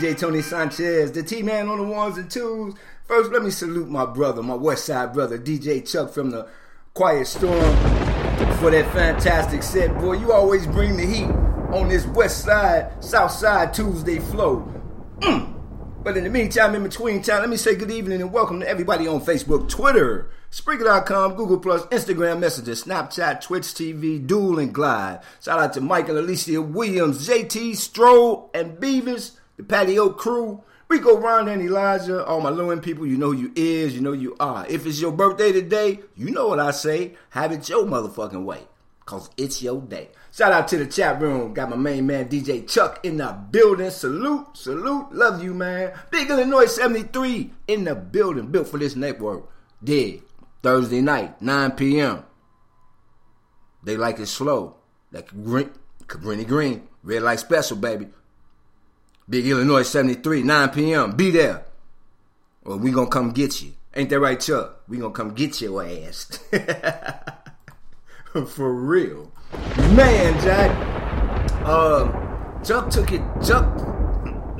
DJ Tony Sanchez, the T-Man on the ones and twos. First, let me salute my brother, my West Side brother, DJ Chuck from the Quiet Storm. For that fantastic set, boy. You always bring the heat on this West Side, South Side Tuesday Flow. Mm. But in the meantime, in between time, let me say good evening and welcome to everybody on Facebook, Twitter, Spreaker.com, Google Plus, Instagram Messages, Snapchat, Twitch TV, Duel and Glide. Shout out to and Alicia Williams, JT, Stroll, and Beavis, the Patio crew. Rico, Ron, and Elijah, all my Lewin people, you know who you is, you know you are. If it's your birthday today, you know what I say. Have it your motherfucking way. Cause it's your day. Shout out to the chat room. Got my main man DJ Chuck in the building. Salute, salute, love you, man. Big Illinois 73 in the building, built for this network. Dig. Thursday night, 9 p.m. They like it slow. Like Cabrini Green. Red light special, baby. Big Illinois 73, 9 p.m. Be there. Or we gonna come get you. Ain't that right, Chuck? We gonna come get your ass. For real. Man, Jack. Um, Chuck took it. Chuck,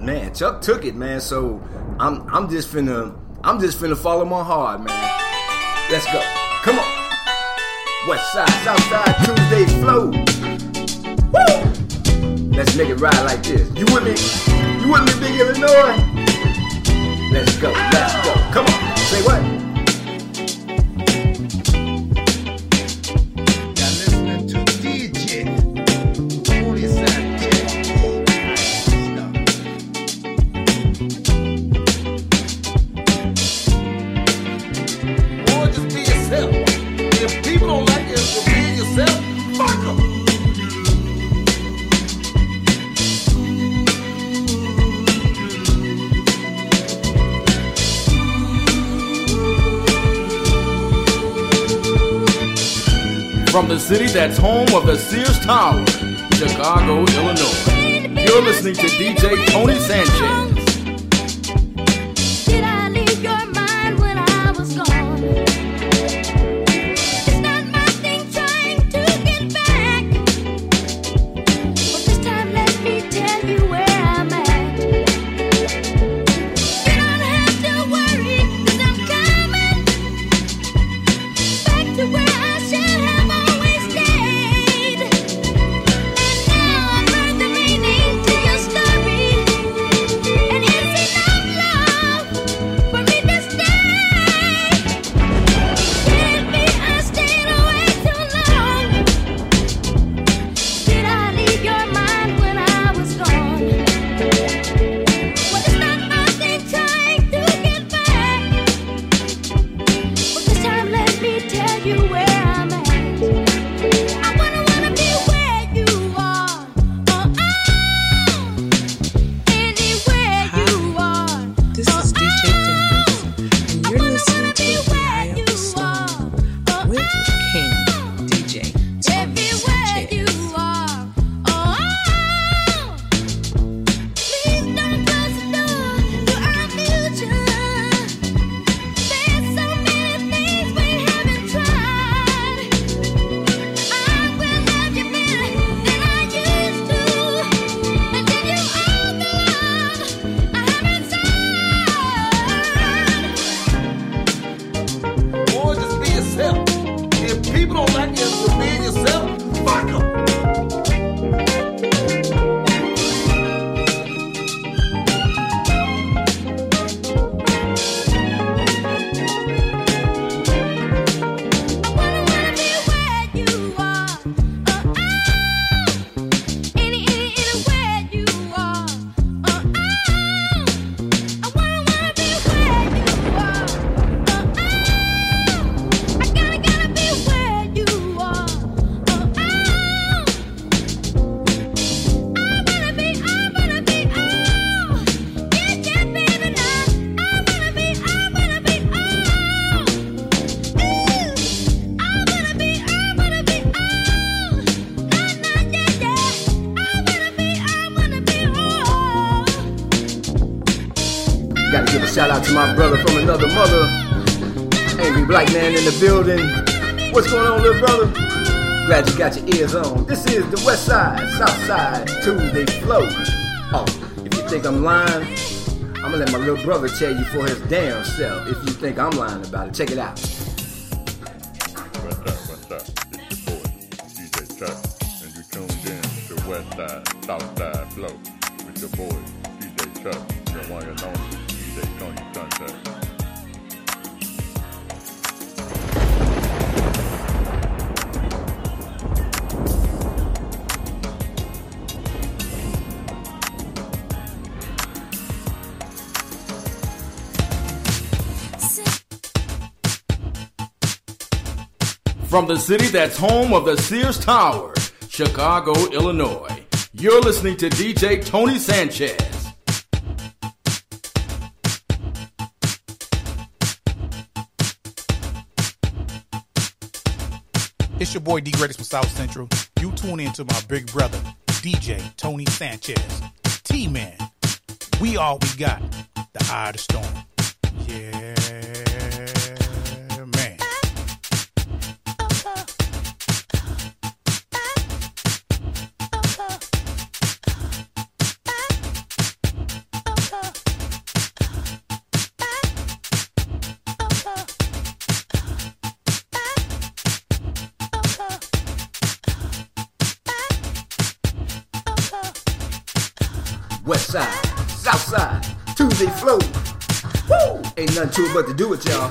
man, Chuck took it, man. So I'm, I'm just finna, I'm just finna follow my heart, man. Let's go. Come on. West side, south side, Tuesday flow. Woo! Let's make it ride like this. You with me? You with me, Big Illinois? Let's go, let's go. Come on, say what? from the city that's home of the Sears Tower, Chicago, Illinois. You're listening to DJ Tony Sanchez. Man in the building. What's going on, little brother? Glad you got your ears on. This is the West Side, South Side Tuesday Flow. Oh, if you think I'm lying, I'm gonna let my little brother tell you for his damn self if you think I'm lying about it. Check it out. From the city that's home of the Sears Tower, Chicago, Illinois, you're listening to DJ Tony Sanchez. It's your boy D Greatest from South Central. You tune in to my big brother, DJ Tony Sanchez. T Man, we all we got, the eye of the storm. Tuesday flow. Woo! Ain't nothing to it but to do it, y'all.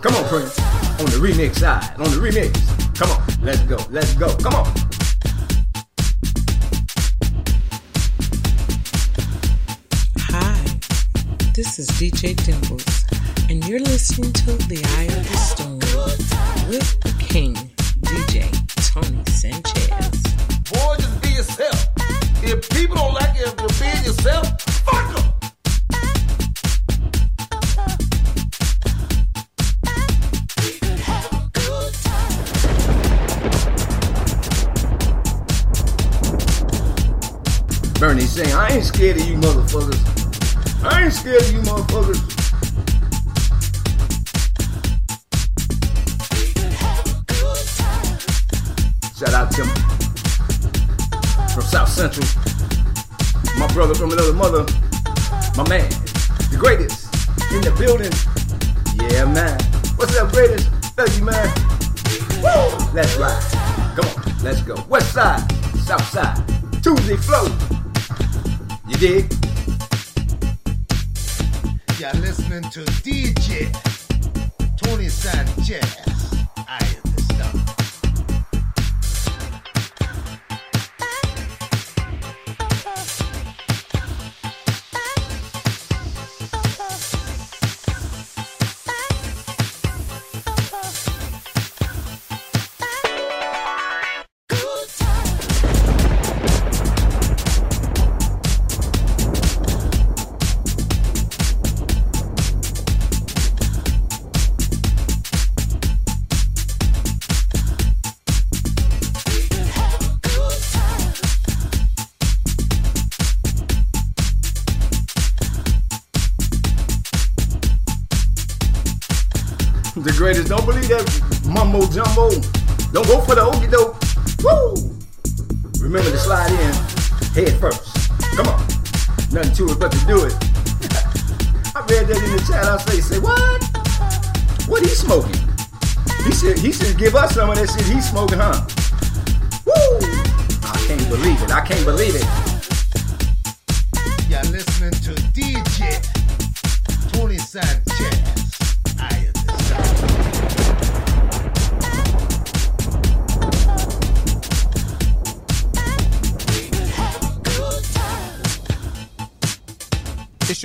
Come on, Prince. On the remix side, on the remix. Come on, let's go, let's go. Come on. Hi, this is DJ Dimples, and you're listening to The Eye of the Storm with the King, DJ Tony Sanchez. Boy, just be yourself. If people don't like you for being yourself, saying, I ain't scared of you motherfuckers. I ain't scared of you motherfuckers. Shout out to him from South Central. My brother from another mother. My man, the greatest in the building. Yeah, man. What's up, greatest? Love you, man. Woo! Let's ride. Come on, let's go. West side, south side, Tuesday flow. You dig? You're listening to DJ Tony Sanchez. Jumbo. Don't go for the okey doke. Woo! Remember to slide in head first. Come on. Nothing to it but to do it. I read that in the chat. I say, say what? What he smoking? He said he should give us some of that shit he's smoking, huh? Woo! I can't believe it. I can't believe it.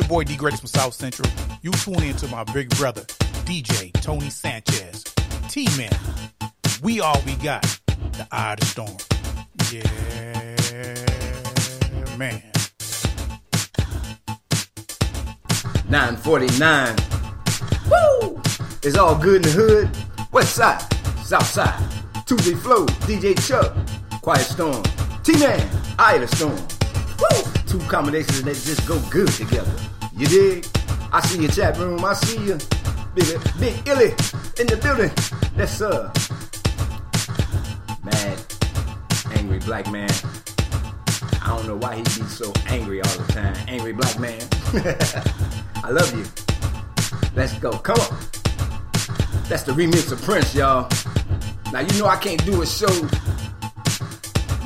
Boy D Greatest from South Central. You tune in to my big brother, DJ Tony Sanchez. T Man, we all we got. The eye of the storm. Yeah, man. 949. Woo! It's all good in the hood. West side, south side. Tuesday flow, DJ Chuck, Quiet Storm, T-Man, Eye of the Storm. Woo! Two combinations that just go good together. You dig? I see your chat room. I see you. Big, big Illy in the building. That's uh mad, angry black man. I don't know why he be so angry all the time. Angry black man. I love you. Let's go. Come on. That's the remix of Prince, y'all. Now you know I can't do a show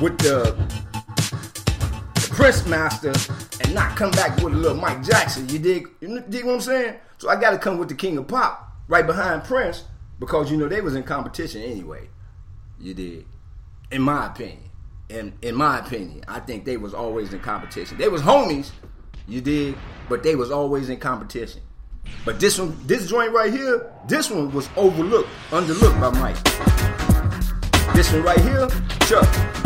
with the, the Prince Master and not come back with a little Mike Jackson. You dig? You dig what I'm saying? So I got to come with the King of Pop right behind Prince because you know they was in competition anyway. You dig? In my opinion. In in my opinion, I think they was always in competition. They was homies, you dig, but they was always in competition. But this one, this joint right here, this one was overlooked, underlooked by Mike. This one right here, Chuck.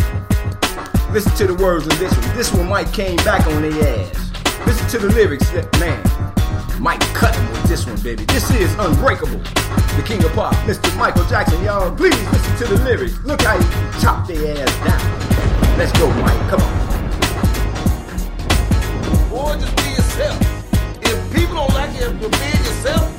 Listen to the words of this one. This one Mike came back on their ass. Listen to the lyrics, that man. Mike cut him with this one, baby. This is Unbreakable. The King of Pop, Mr. Michael Jackson, y'all. Please listen to the lyrics. Look how he chopped their ass down. Let's go, Mike. Come on. Boy, just be yourself. If people don't like you for being yourself,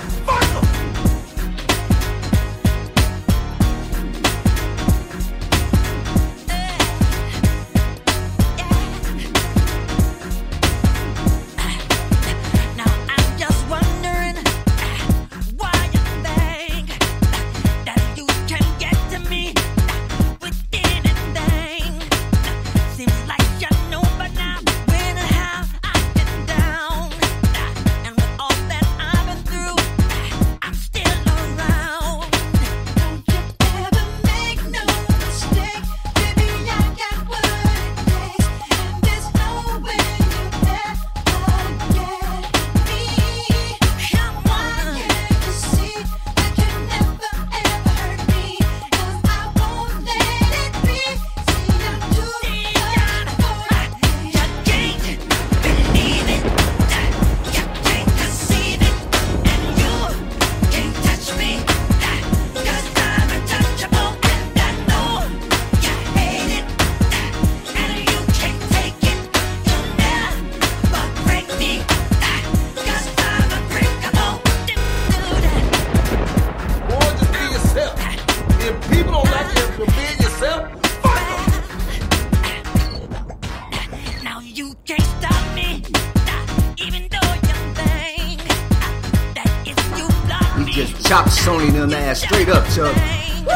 Sony them ass straight up, Chuck. Woo!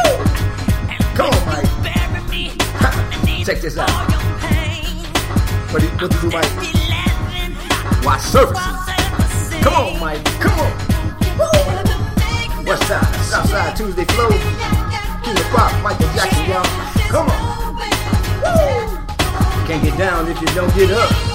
Come on, Mike. Check this out. What do you, what do you do, Mike? Why services? Come on, Mike. Come on. Woo! West side, south side, Tuesday flow. King of pop, Michael Jackson, y'all. Come on. Woo! Can't get down if you don't get up.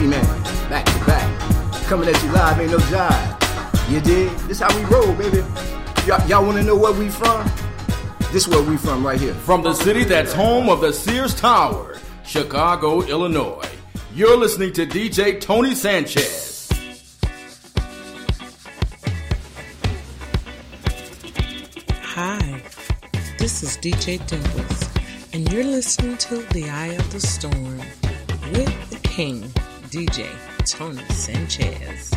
T-Man, back to back. Coming at you live, ain't no jive. You dig? This how we roll, baby. Y'all, y'all wanna know where we from? This where we from right here. From the city that's home of the Sears Tower, Chicago, Illinois. You're listening to DJ Tony Sanchez. Hi, this is DJ Dimples, and you're listening to The Eye of the Storm with the King, DJ Tony Sanchez.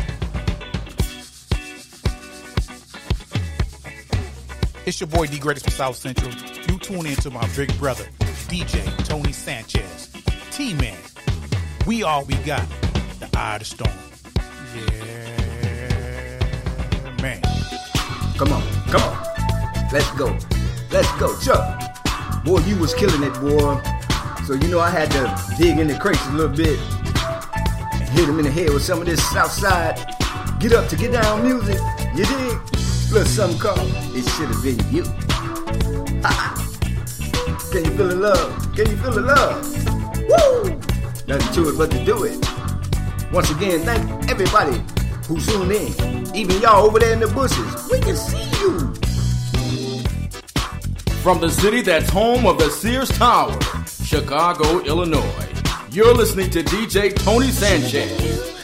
It's your boy D Greatest from South Central. You tune in to my big brother, DJ Tony Sanchez. T Man. We all we got. The eye of the storm. Yeah, man. Come on, come on. Let's go. Let's go. Chuck. Boy, you was killing it, boy. So you know I had to dig in the crates a little bit and hit him in the head with some of this Southside get up to get down music. You dig? Look, something called It Should Have Been You. Can you feel the love? Can you feel the love? Woo! Nothing to it but to do it. Once again, thank everybody who tuned in. Even y'all over there in the bushes. We can see you. From the city that's home of the Sears Tower, Chicago, Illinois. You're listening to DJ Tony Sanchez.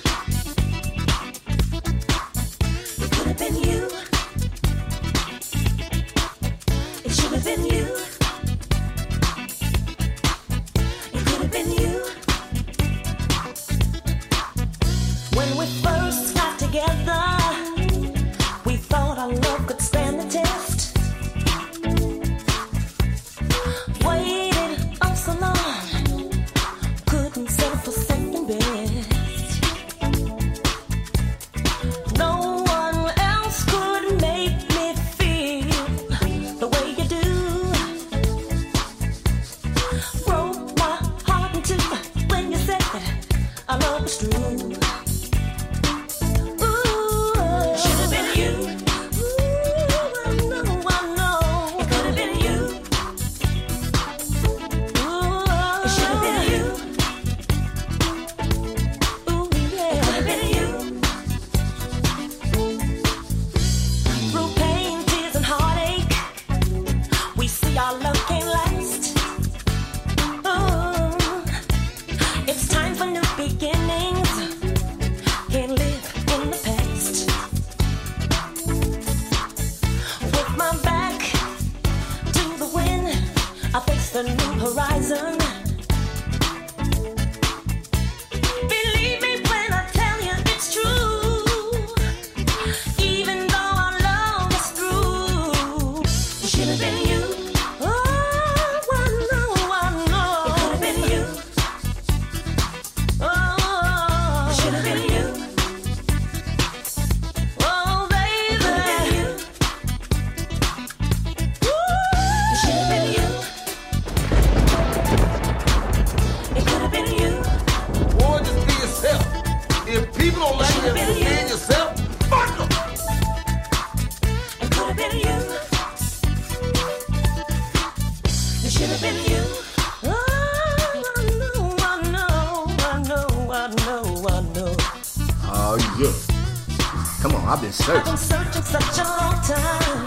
I've been I've searching. been searching such a long time.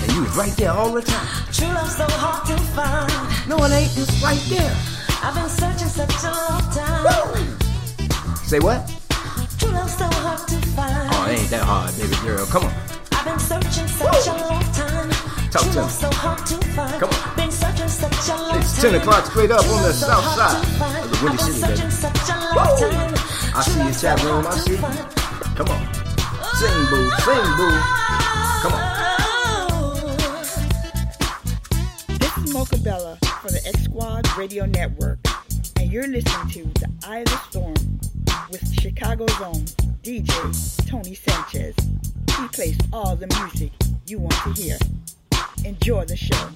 And you was right there all the time. True love so hard to find. No, it ain't. It's right there. I've been searching such a long time. Say what? True love so hard to find. Oh, it ain't that hard, baby girl. Come on. I've been searching such a long time. Talk True to me. so hard to find. Come on. Been searching such a long It's 10 o'clock straight up True on the so south side of the Windy I've been City, baby. searching such a long Woo! time. I see your chat room. I see you. Come on. Sing, boo. Sing, boo. Come on. This is Mocha Bella for the X Squad Radio Network, and you're listening to The Eye of the Storm with Chicago's own DJ Tony Sanchez. He plays all the music you want to hear. Enjoy the show.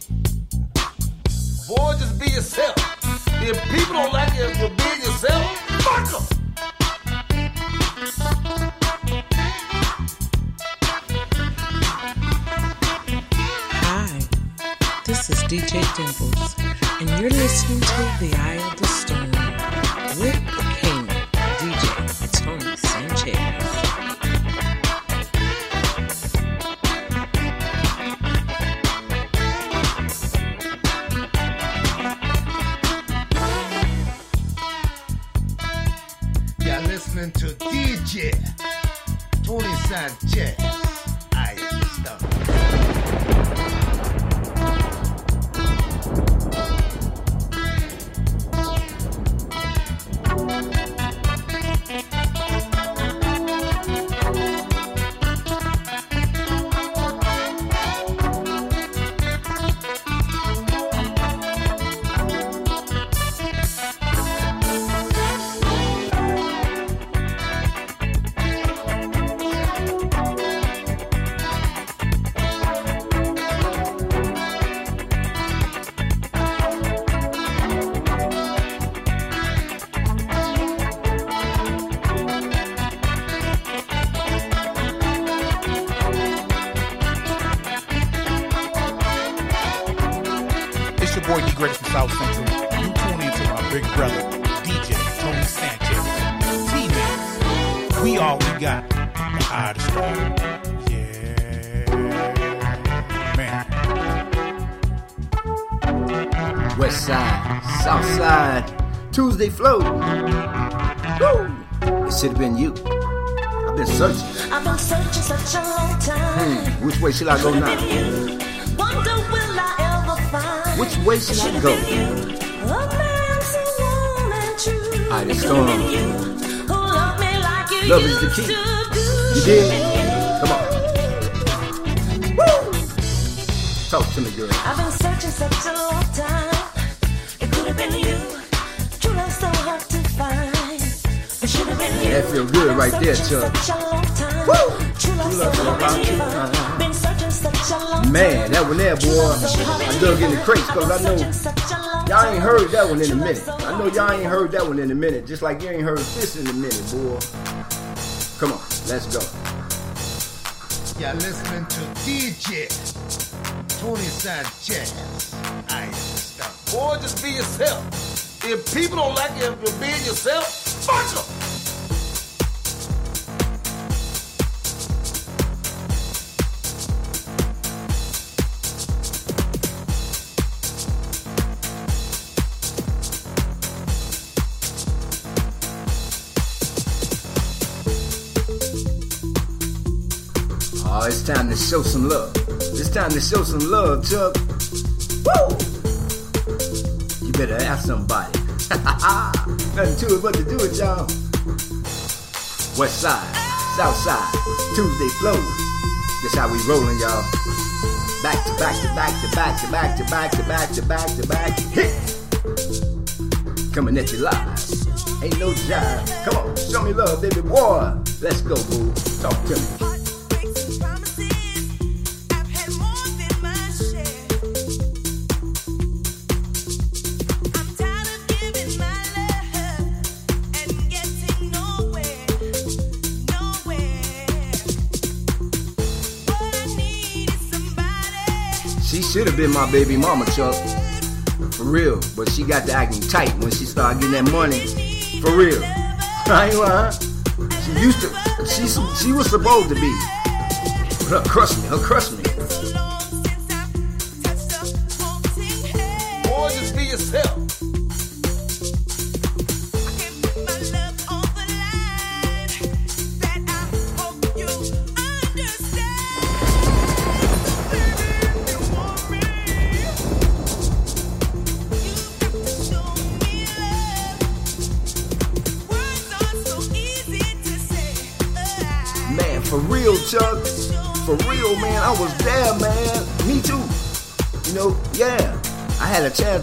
Boy, just be yourself. If people don't like you for being yourself, fuck them. DJ Dimples, and you're listening to The Eye of the Storm with the king, DJ Tony Sanchez. You're listening to DJ Tony Sanchez. Should I go now? Wonder will I ever find Which way should I go? a man so warm and true. The It storm. you who loved me like you Love is the key. You did? Come on. Woo! Talk to me, girl. I've been searching such a long time. It could have been you. True love so hard to find. It should have been you. That feel good right there, Chuck. Such a long time. Woo! True love so hard to find. Man, that one there, boy. I dug in the crates because I know y'all ain't heard that one in a minute. I know y'all ain't heard that one in a minute, just like you ain't heard this in a minute, boy. Come on, let's go. You're listening to DJ Tony Sanchez. I stop. Boy, just be yourself. If people don't like it if you for being yourself, fuck them. Oh, it's time to show some love. It's time to show some love, Chuck. Woo! You better ask somebody. Nothing to it but to do it, y'all. West side, south side, Tuesday flow. This how we rolling, y'all. Back to back to back to back to back to back to back to back to back. Hit! Coming at you live. Ain't no jive. Come on, show me love, baby boy. Let's go, boo. Talk to me. Should have been my baby mama, Chuck. For real. But she got to acting tight when she started getting that money. For real. I ain't lying. She used to. She she was supposed to be. But her crush me. Her crush me.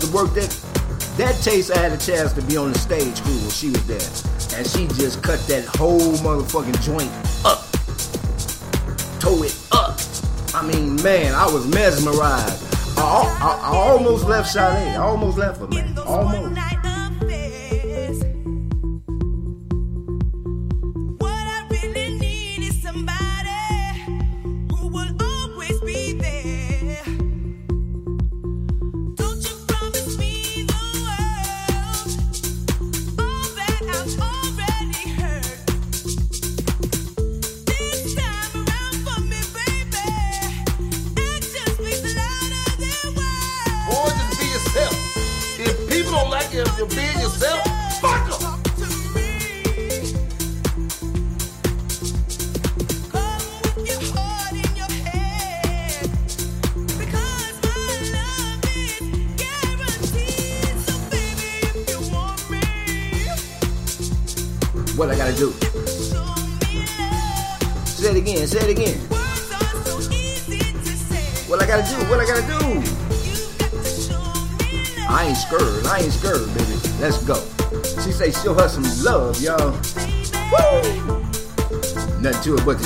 To work that that taste. I had a chance to be on the stage crew when she was there, and she just cut that whole motherfucking joint up, toe it up. I mean, man, I was mesmerized. I, I, I almost left Sade. I almost left her, man.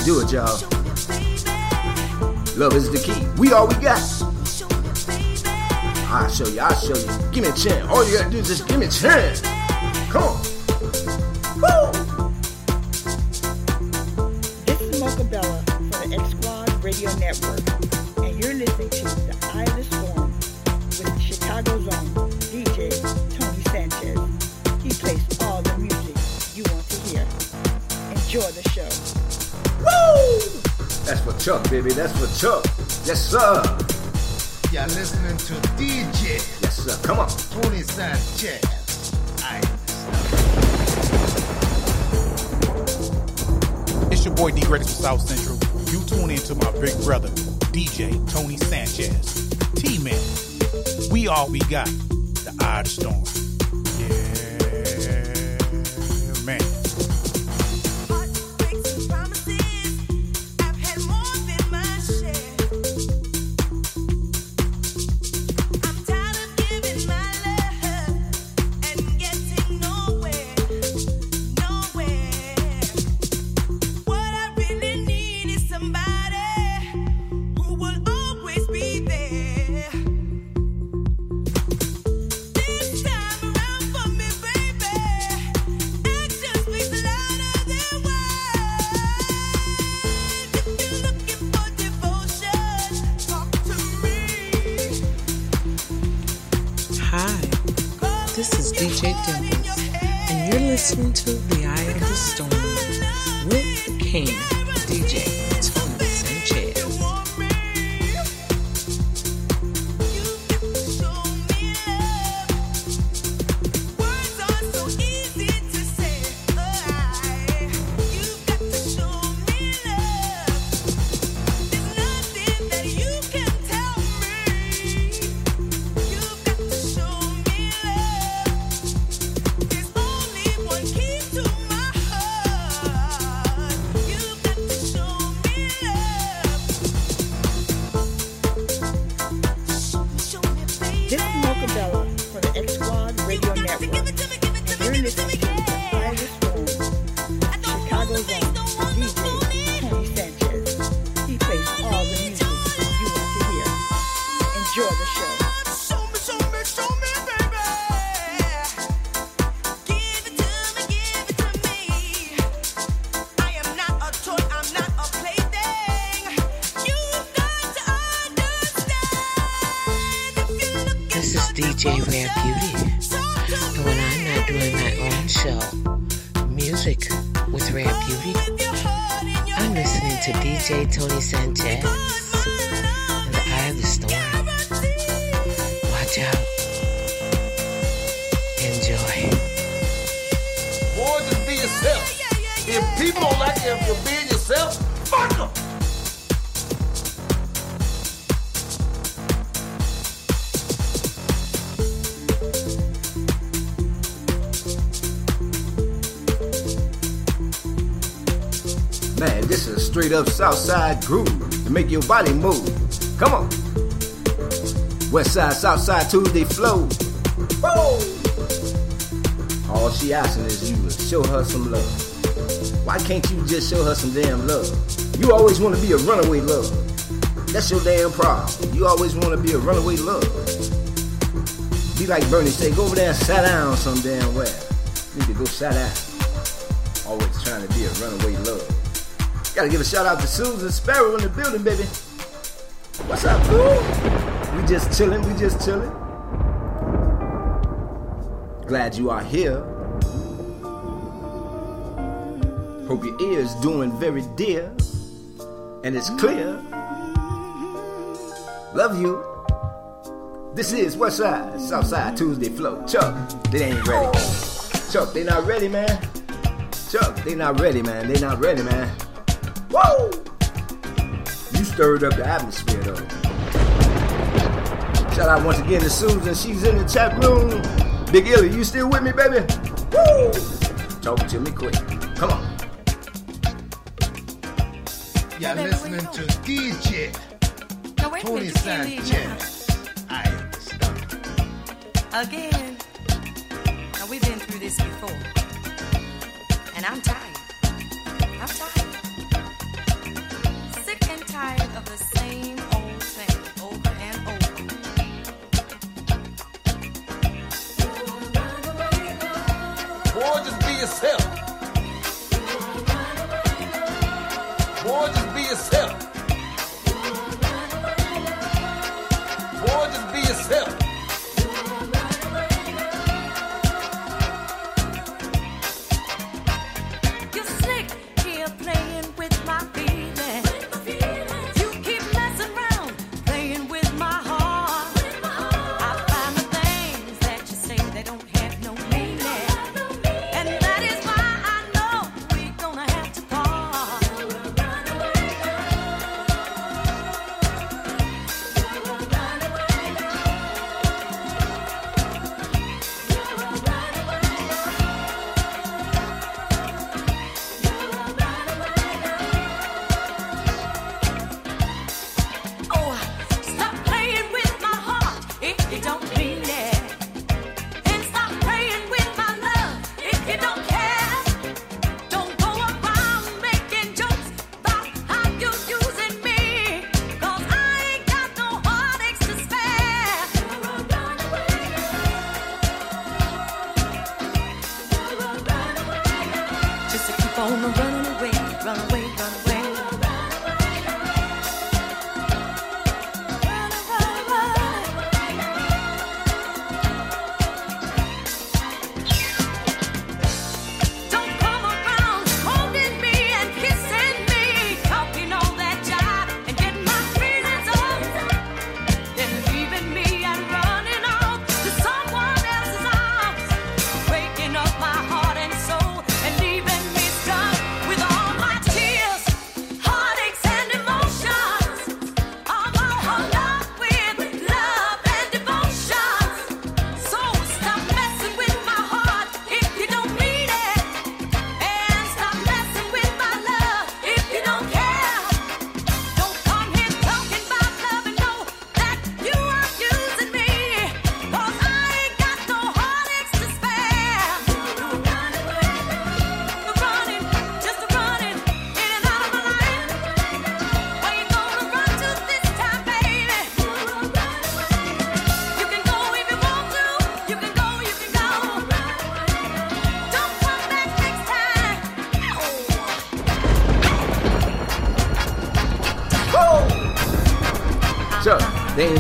Do it, y'all. Love is the key. We all we got. I'll show you. I'll show you. Give me a chance. All you gotta do is just give me a chance. Baby. That's for Chuck. Yes, sir. You're listening to DJ Yes, sir. Come on. Tony Sanchez. I It's your boy D Greatest from South Central. You tune in to my big brother, DJ Tony Sanchez. T Man. We all we got. The Eye of the Storm. Straight up Southside groove to make your body move. Come on. West side, south side Tuesday flow. Whoa! All she asking is you to show her some love. Why can't you just show her some damn love? You always want to be a runaway love. That's your damn problem. You always want to be a runaway love. Be like Bernie say, go over there and sit down some damn where. Need to go sit down. Always trying to be a runaway love. Gotta give a shout out to Susan Sparrow in the building, baby. What's up, boo? We just chilling, we just chilling. Glad you are here. Hope your ears doing very dear. And it's clear. Love you. This is Westside, Southside Tuesday Flow. Chuck, they ain't ready. Chuck, they not ready, man. Chuck, they not ready, man. They not ready, man. Whoa! Stirred up the atmosphere, though. Shout out once again to Susan. She's in the chat room. Big Illy, you still with me, baby? Woo! Talk to me quick. Come on. You're listening to DJ No, wait a Tony minute, you can't leave now. Sanchez. I understand. Again. Now, we've been through this before. And I'm tired. I'm tired. Sick tired of the same old thing over and over. Boy, just be yourself.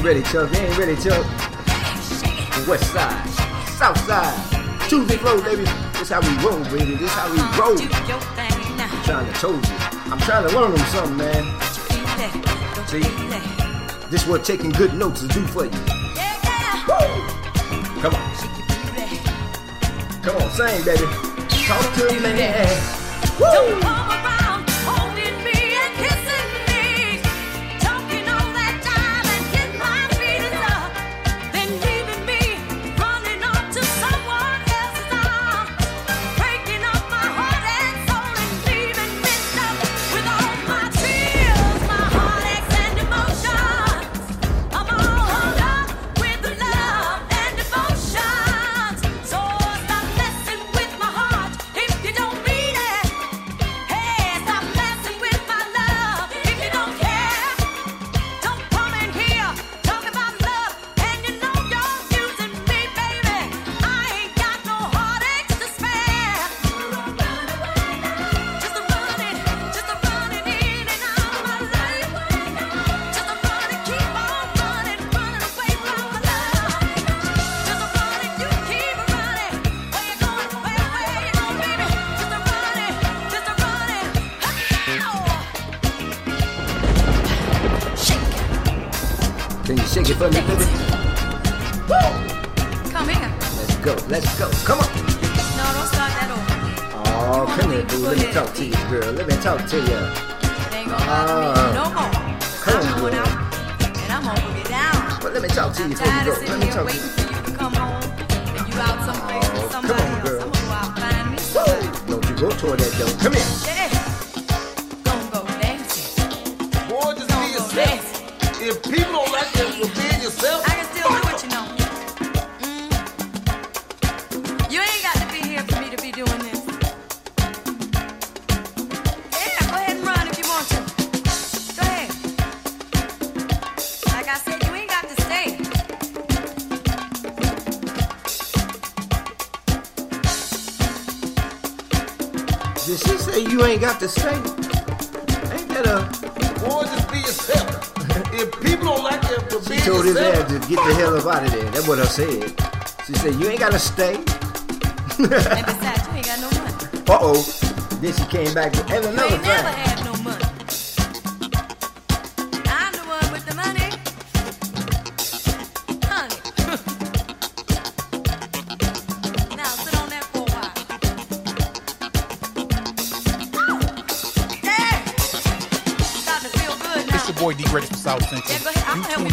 ready, Chuck. Ain't ready, Chuck. West side, south side. Tuesday flow, baby. This how we roll, baby. This how we roll. I'm trying to told you. I'm trying to learn them something, man. See? This what taking good notes is do for you. Woo! Come on. Come on, sing, baby. Talk to me. Woo! That's what I said. She said, You ain't got to stay. and besides, you ain't got no money. Uh oh. Then she came back with, and another ain't never had no money. I'm the one with the money. Honey. now sit on that for a while. Hey. It's your boy D. Greatest from South Central. Yeah,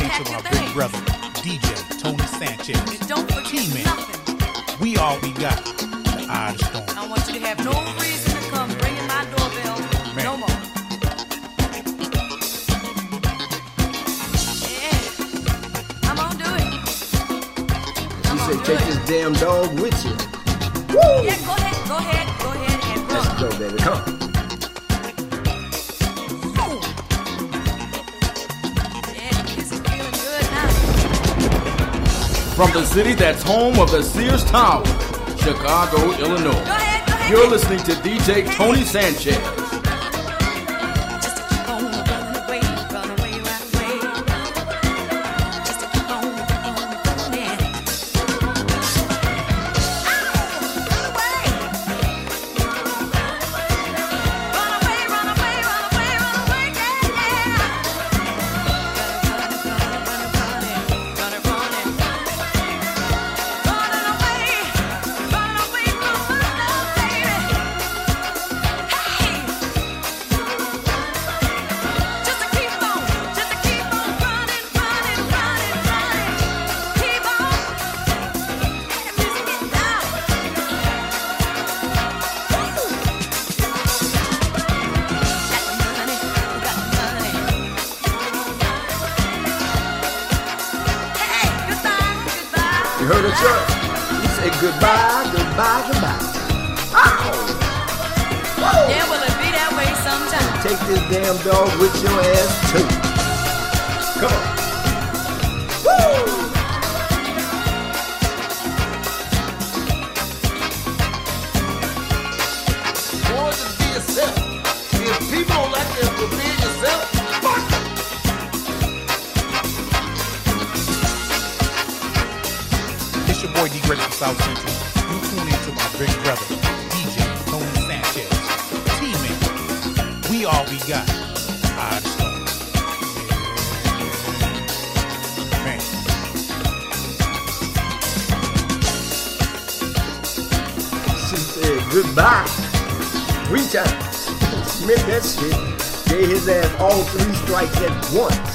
city that's home of the Sears Tower, Chicago, Illinois. Go ahead, go ahead. You're listening to DJ Tony Sanchez. South Central. You tune into my big brother, DJ Tony Sanchez. T-Man, we all we got. The storm. Man. She said goodbye. Three times. Smith that shit. Gave his ass all three strikes at once.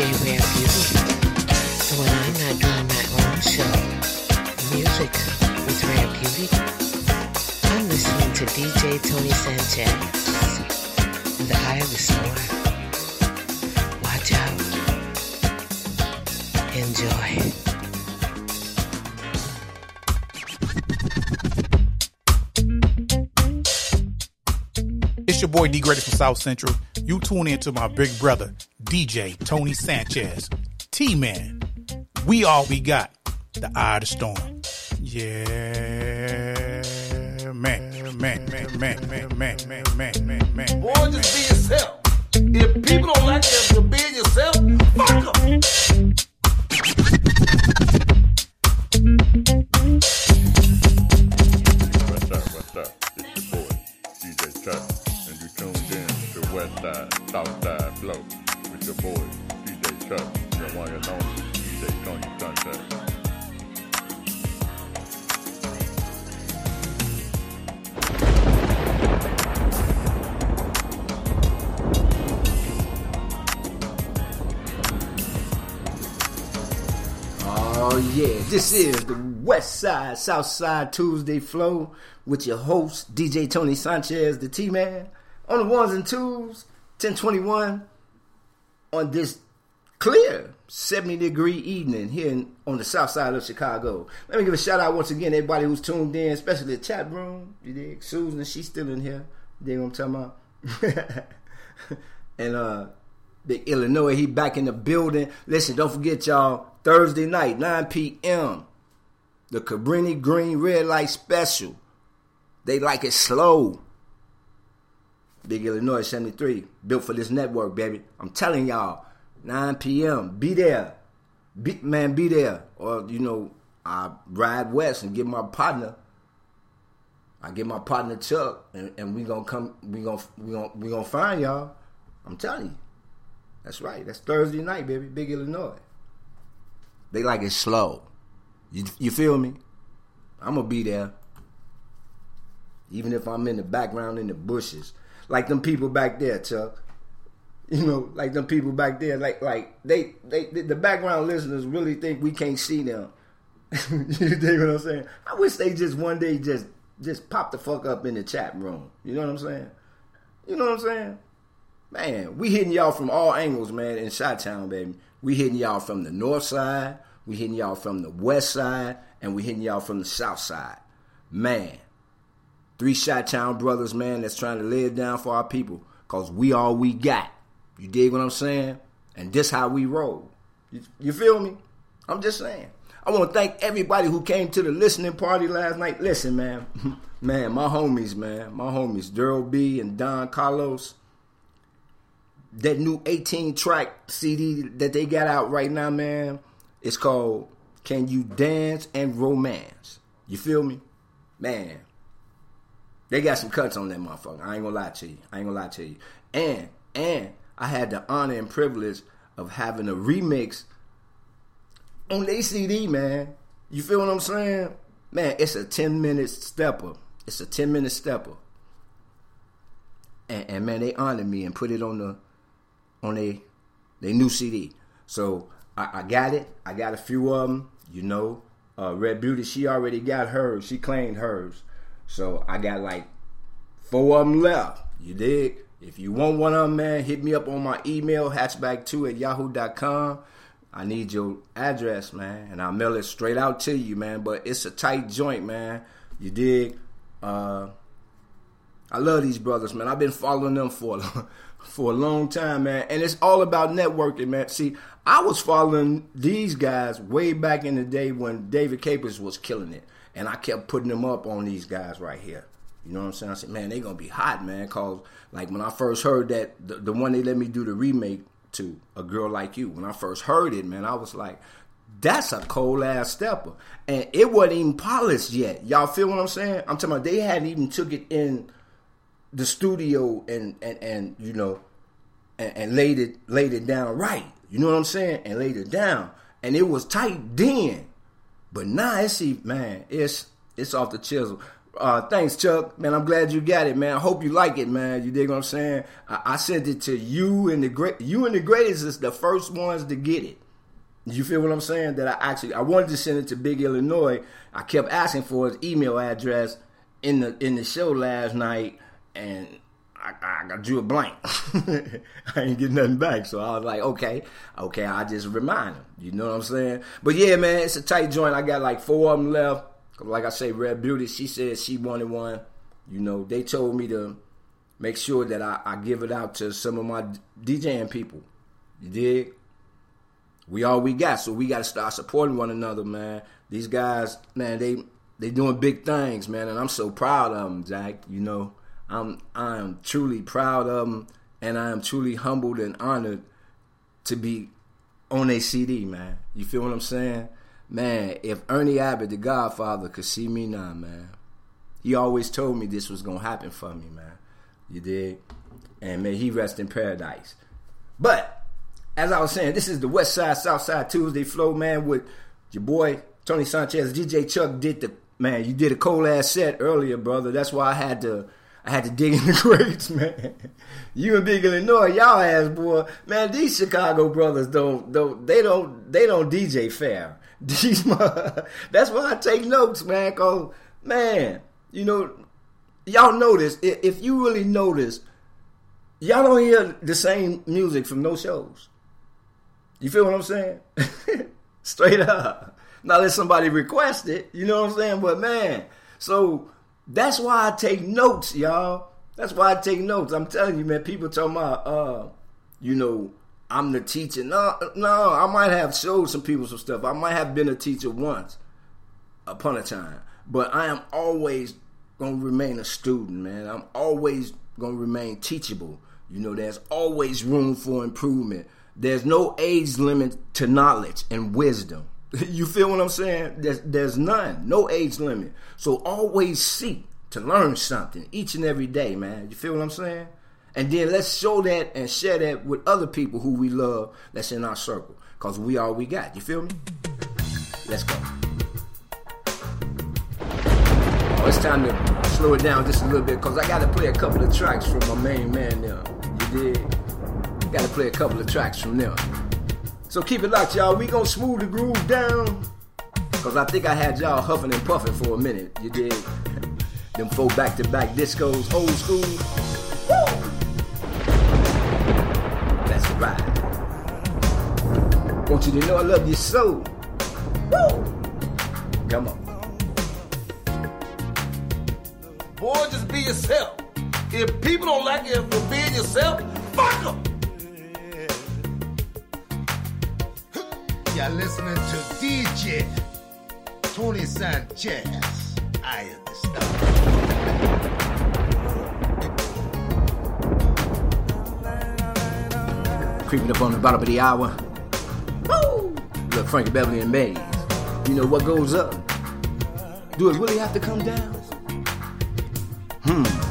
Is DJ Rare Beauty. So when I'm not doing my own show, music with Rare Beauty, I'm listening to DJ Tony Sanchez the eye of the storm. Watch out. Enjoy. It's your boy D Greatest from South Central. You tune in to my big brother, DJ Tony Sanchez. T Man, we all we got. The eye of the storm. Yeah, this is the West Side, South Side Tuesday Flow with your host DJ Tony Sanchez, the T Man, on the ones and twos, ten twenty one, on this clear seventy degree evening here in, on the South Side of Chicago. Let me give a shout out once again, everybody who's tuned in, especially the chat room. You dig? Susan, she's still in here. You dig what I'm talking about? and uh Big Illinois, he back in the building. Listen, don't forget y'all, Thursday night, 9 p.m. The Cabrini Green Red Light Special. They like it slow. Big Illinois 73, built for this network, baby. I'm telling y'all, 9 p.m. Be there. Be, man, be there. Or, you know, I ride west and get my partner. I get my partner Chuck, and, and we gonna come. We gonna we gonna we gonna find y'all. I'm telling you. That's right. That's Thursday night, baby. Big Illinois. They like it slow. You you feel me? I'm gonna be there. Even if I'm in the background in the bushes. Like them people back there, Chuck. You know, like them people back there, like like they they the background listeners really think we can't see them. you dig what I'm saying? I wish they just one day just just pop the fuck up in the chat room. You know what I'm saying? You know what I'm saying? Man, we hitting y'all from all angles, man, in Shot Town, baby. We hitting y'all from the north side, we hitting y'all from the west side, and we hitting y'all from the south side. Man, three Shot Town brothers, man, that's trying to it down for our people, cause we all we got. You dig what I'm saying? And this how we roll. You, you feel me? I'm just saying. I want to thank everybody who came to the listening party last night. Listen, man, man, my homies, man, my homies, Daryl B and Don Carlos that new 18 track CD that they got out right now, man, it's called Can You Dance and Romance. You feel me? Man, they got some cuts on that motherfucker. I ain't gonna lie to you. I ain't gonna lie to you. And, and I had the honor and privilege of having a remix on their CD, man. You feel what I'm saying? Man, it's a 10 minute stepper. It's a 10 minute stepper. And, and man, they honored me and put it on the on a they new CD. So I, I got it. I got a few of them. You know, uh, Red Beauty, she already got hers. She claimed hers. So I got like four of them left. You dig? If you want one of them, man, hit me up on my email, hatchback2 at yahoo.com. I need your address, man, and I'll mail it straight out to you, man. But it's a tight joint, man. You dig? Uh, I love these brothers, man. I've been following them for for a long time, man. And it's all about networking, man. See, I was following these guys way back in the day when David Capers was killing it, and I kept putting them up on these guys right here. You know what I'm saying? I said, man, they gonna be hot, man. Cause like when I first heard that the, the one they let me do the remake to a girl like you. When I first heard it, man, I was like, that's a cold ass stepper. And it wasn't even polished yet. Y'all feel what I'm saying? I'm talking about they hadn't even took it in the studio and and, and you know and, and laid it laid it down right. You know what I'm saying? And laid it down. And it was tight then. But now it's see, man, it's it's off the chisel. Uh, thanks, Chuck. Man, I'm glad you got it, man. I hope you like it, man. You dig what I'm saying? I, I sent it to you and the great. You and the greatest is the first ones to get it. You feel what I'm saying? That I actually I wanted to send it to Big Illinois. I kept asking for his email address in the in the show last night, and I, I, drew a blank. I ain't get nothing back, so I was like, okay, okay, I just remind him. You know what I'm saying? But yeah, man, it's a tight joint. I got like four of them left. Like I say, Red Beauty, she said she wanted one. You know, they told me to make sure that I, I give it out to some of my DJing people. You dig? We all we got, so we got to start supporting one another, man. These guys, man, they they doing big things, man, and I'm so proud of them, Jack. You know, I'm I am truly proud of them, and I am truly humbled and honored to be on a CD, man. You feel what I'm saying? Man, if Ernie Abbott, the Godfather, could see me now, man, he always told me this was gonna happen for me, man. You did, and may he rest in paradise. But as I was saying, this is the West Side South Side Tuesday flow, man. With your boy Tony Sanchez, DJ Chuck did the man. You did a cold ass set earlier, brother. That's why I had to. I had to dig in the crates, man. You and Big Illinois, y'all ass boy, man. These Chicago brothers don't, don't, they don't, they don't DJ fair. These, that's why I take notes, man. Cause man, you know, y'all notice if, you really notice, y'all don't hear the same music from no shows. You feel what I'm saying? Straight up. Not let somebody request it, you know what I'm saying? But man, so that's why I take notes, y'all. That's why I take notes. I'm telling you, man, people tell my, uh, you know, I'm the teacher. No, no, I might have showed some people some stuff. I might have been a teacher once upon a time. But I am always gonna remain a student, man. I'm always gonna remain teachable. You know, there's always room for improvement. There's no age limit to knowledge and wisdom. you feel what I'm saying? There's, there's none. No age limit. So always seek to learn something each and every day, man. You feel what I'm saying? And then let's show that and share that with other people who we love that's in our circle. Because we all we got. You feel me? Let's go. Oh, it's time to slow it down just a little bit because I got to play a couple of tracks from my main man there. You did. Got to play a couple of tracks from them. So keep it locked, y'all. We gonna smooth the groove down. Cause I think I had y'all huffing and puffing for a minute. You did. Them four back to back discos, old school. Woo! That's right. Want you to know I love you so. Woo! Come on. Boy, just be yourself. If people don't like you for being yourself, fuck them. You're listening to DJ Tony Sanchez. I am the star. Creeping up on the bottom of the hour. Woo! Look, Frankie Beverly and Maze. You know what goes up? Do it really have to come down? Hmm.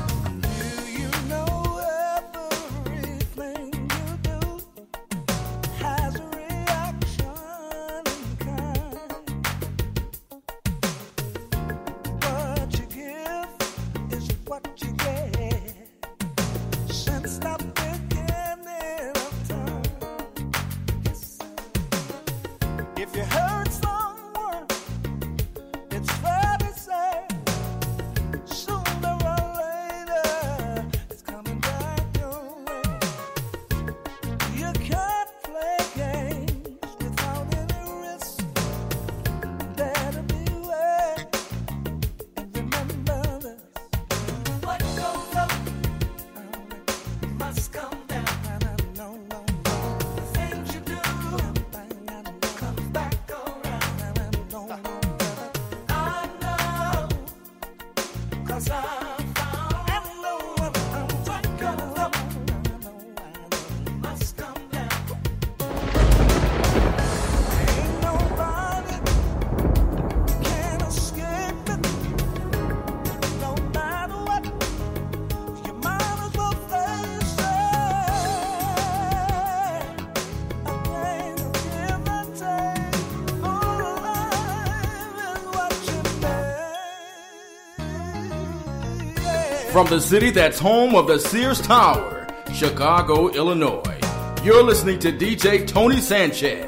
From the city that's home of the Sears Tower, Chicago, Illinois, you're listening to DJ Tony Sanchez.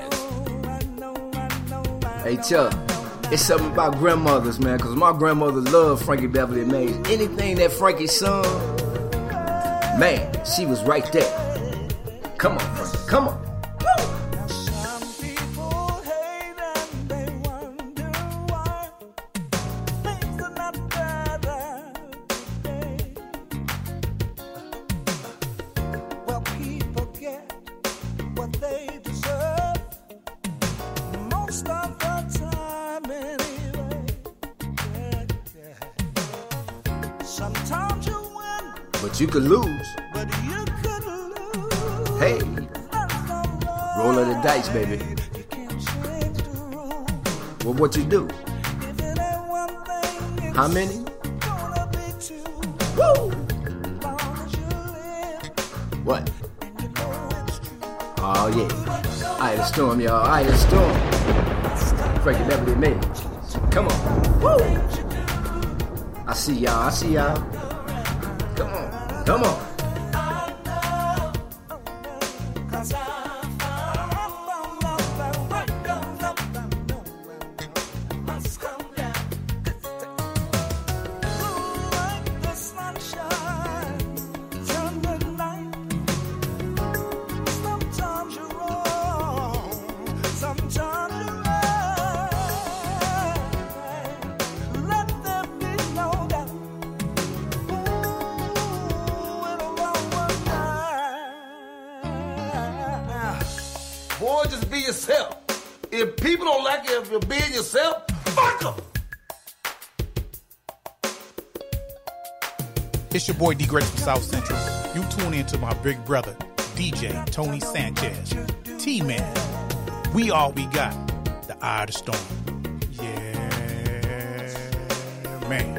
Hey, Chuck, it's something about grandmothers, man, because my grandmother loved Frankie Beverly Maze. Anything that Frankie sung, man, she was right there. Come on, Frankie, come on. I see y'all. I see y'all. Come on. Come on. if you're being yourself, fuck them. It's your boy D Grace from South Central. You tune in to my big brother, DJ Tony Sanchez, T Man. We all we got, the eye of the storm. Yeah, man.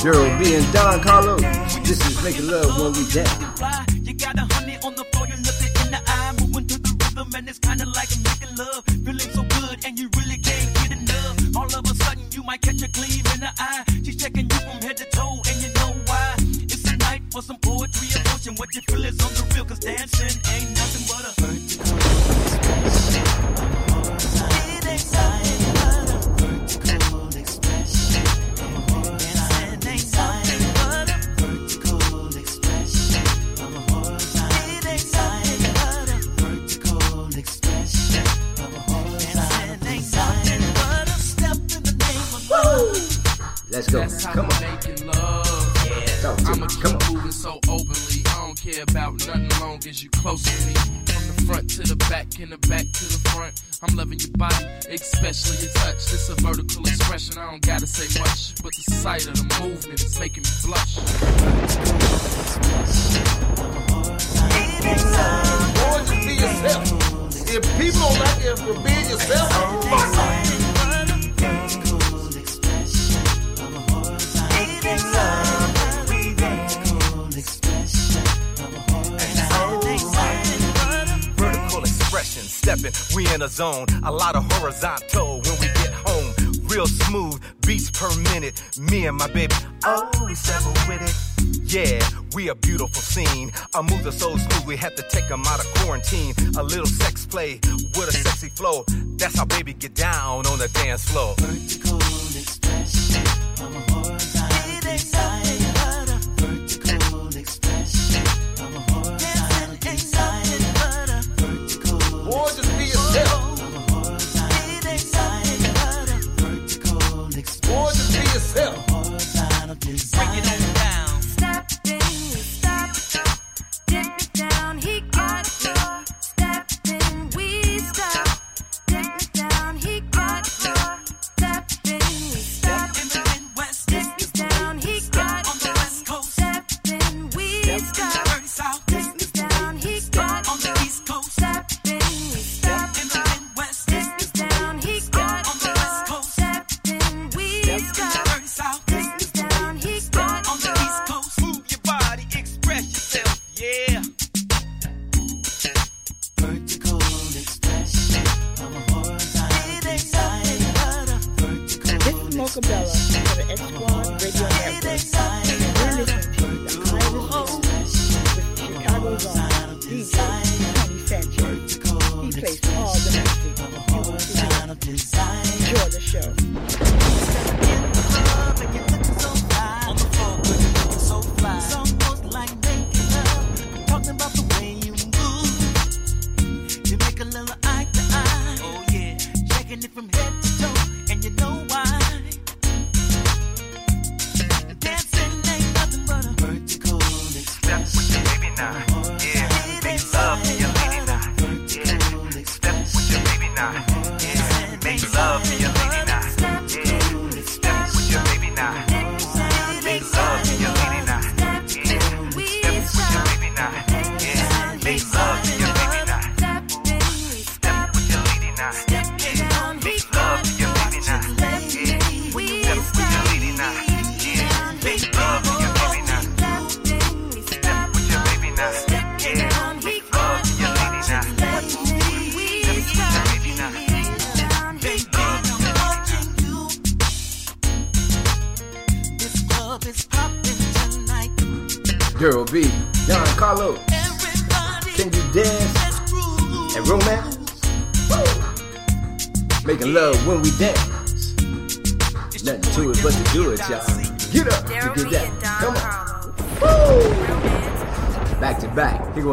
Gerald B and Don Carlos. This is making love when we dance. beats per minute. Me and my baby always double with it. Yeah, we a beautiful scene. I move the so smooth, we had to take them out of quarantine. A little sex play with a sexy flow. That's how baby get down on the dance floor. Vertical expression, I'm a.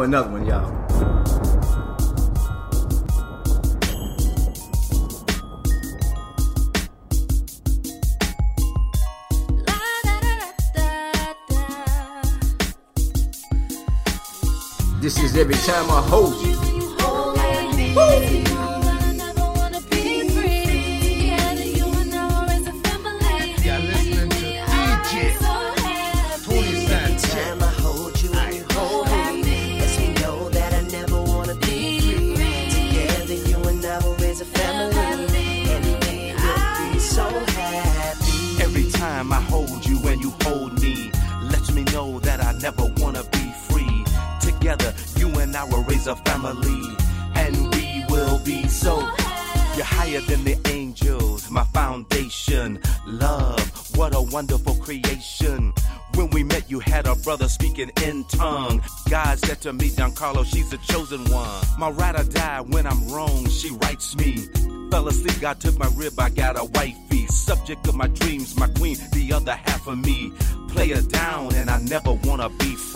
another one, y'all. This is every time I hold My ride or die when I'm wrong, she writes me. Fell asleep, I took my rib, I got a wifey. Subject of my dreams, my queen, the other half of me. Play her down, and I never wanna be free.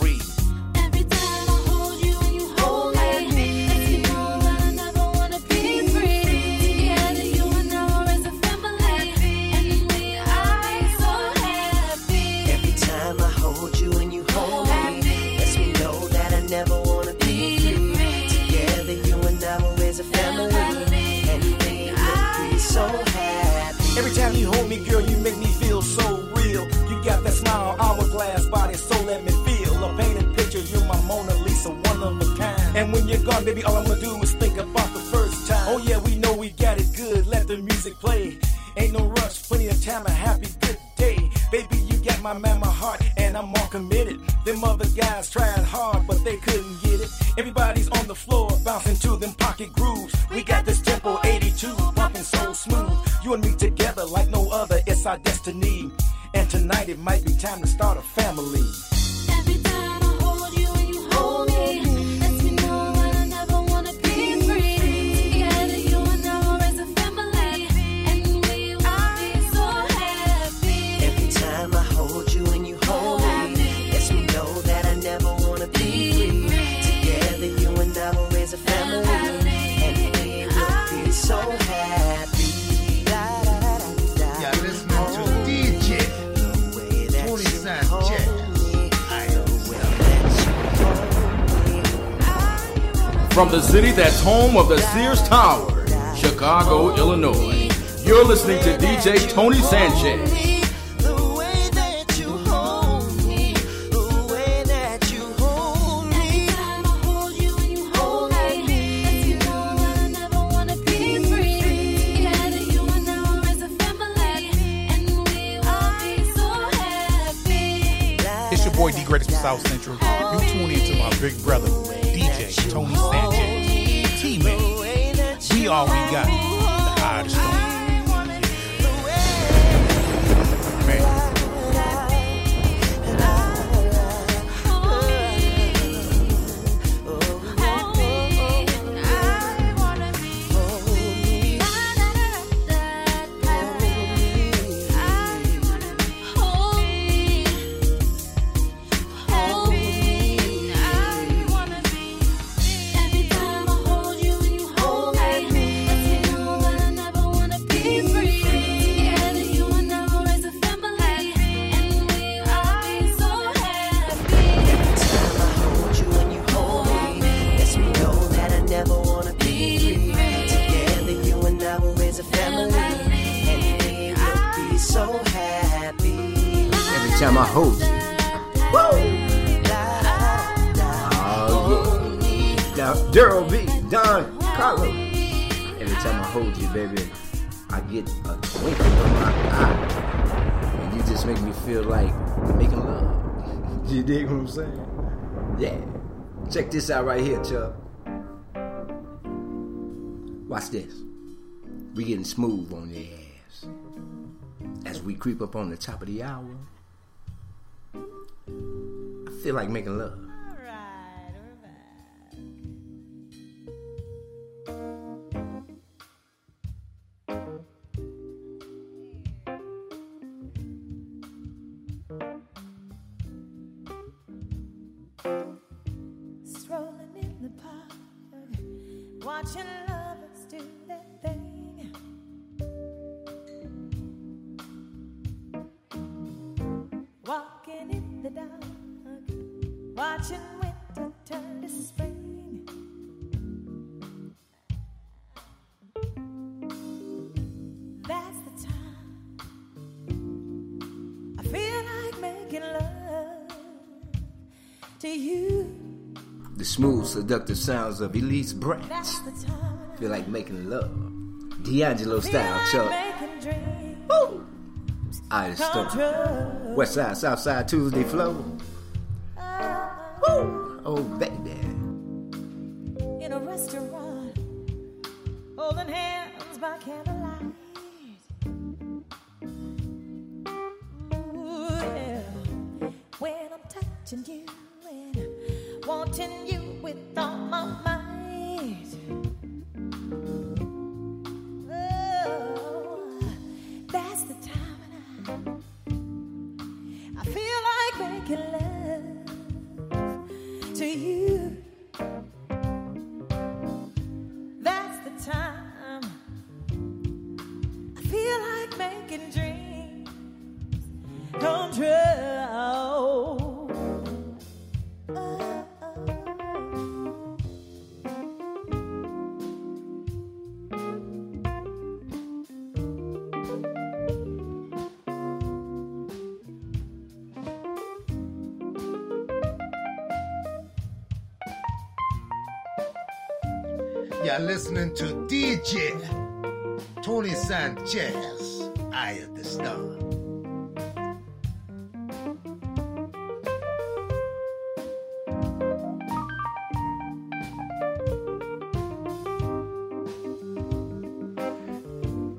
round hourglass body, so let me feel a painted picture. You're my Mona Lisa, one of a kind. And when you're gone, baby, all I'm gonna do is think about the first time. Oh yeah, we know we got it good. Let the music play. Ain't no rush, plenty of time, a happy good day. Baby, you got my man, my heart, and I'm all committed. Them other guys tried hard, but they couldn't get it. Everybody's on the floor, bouncing to them pocket grooves. We got this tempo 82, pumping so smooth. You and me together like no other, it's our destiny. Tonight it might be time to start a family. from the city that's home of the Sears Tower, Chicago, Illinois. You're listening to DJ Tony Sanchez. Check this out right here, Chubb. Watch this. We getting smooth on your ass. As we creep up on the top of the hour, I feel like making love. watching lovers do their thing. Walking in the dark, watching winter turn to spring. Smooth, seductive sounds of Elise Branch. Feel like making love. D'Angelo style, Chuck. Woo! just Stone. West Side, South Side, Tuesday Flow. Woo! Oh, baby. listening to DJ Tony Sanchez, Eye of the Storm.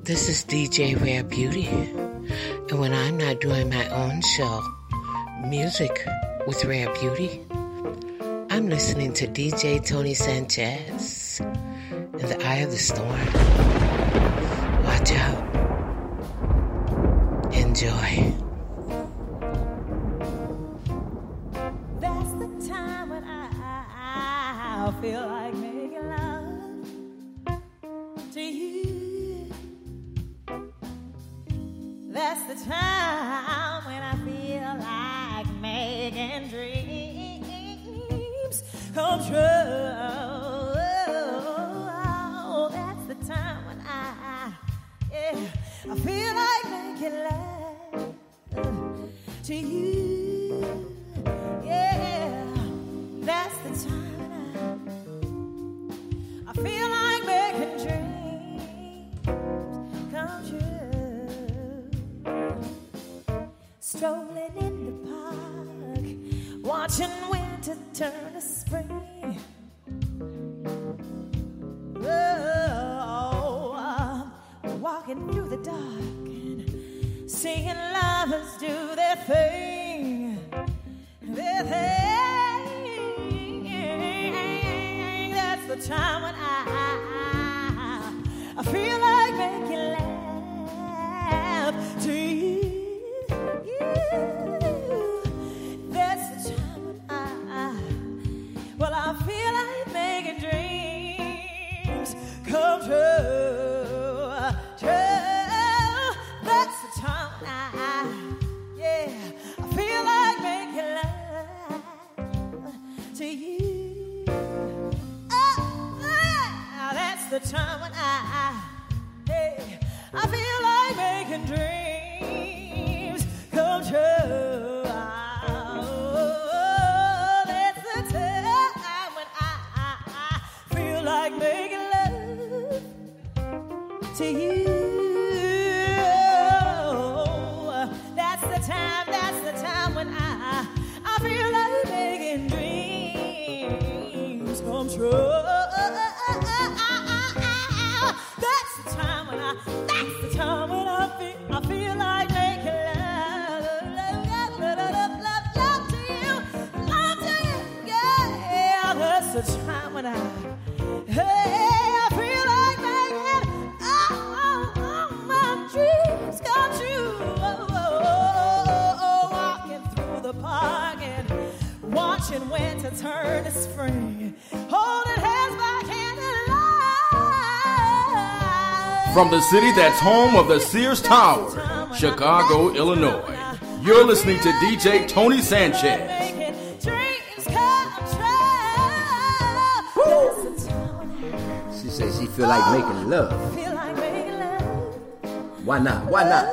This is DJ Rare Beauty, and when I'm not doing my own show, music with Rare Beauty, I'm listening to DJ Tony Sanchez the Eye of the Storm. To you. Oh, yeah, that's the time when I, I, hey, I feel like making all oh, oh, oh, my dreams come true. Oh, oh, oh, oh, walking through the park and watching winter turn to spring, holding hands by candlelight. From the city that's home of the Sears Tower, Chicago, Illinois. You're listening to DJ Tony Sanchez. Making love. I feel like making love Why not? Why not?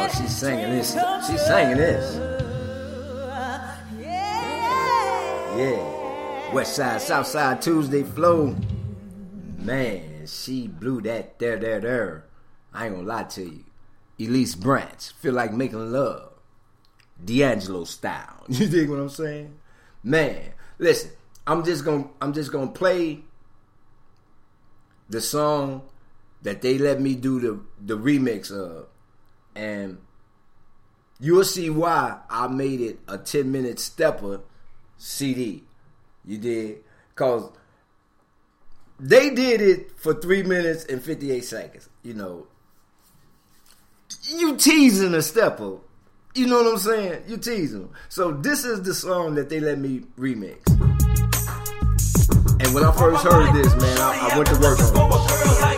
Oh, she's singing this. She's singing this. Yeah. West Side, South Side Tuesday flow. Man, she blew that there, there, there. I ain't gonna lie to you. Elise Branch, feel like making love. D'Angelo style. You dig what I'm saying? Man, listen, I'm just gonna I'm just gonna play the song that they let me do the, the remix of. And you'll see why I made it a 10 minute stepper CD. You did? Because they did it for 3 minutes and 58 seconds. You know, you teasing a stepper. You know what I'm saying? You teasing them. So this is the song that they let me remix. And when I first heard this, man, I, I went to work on it.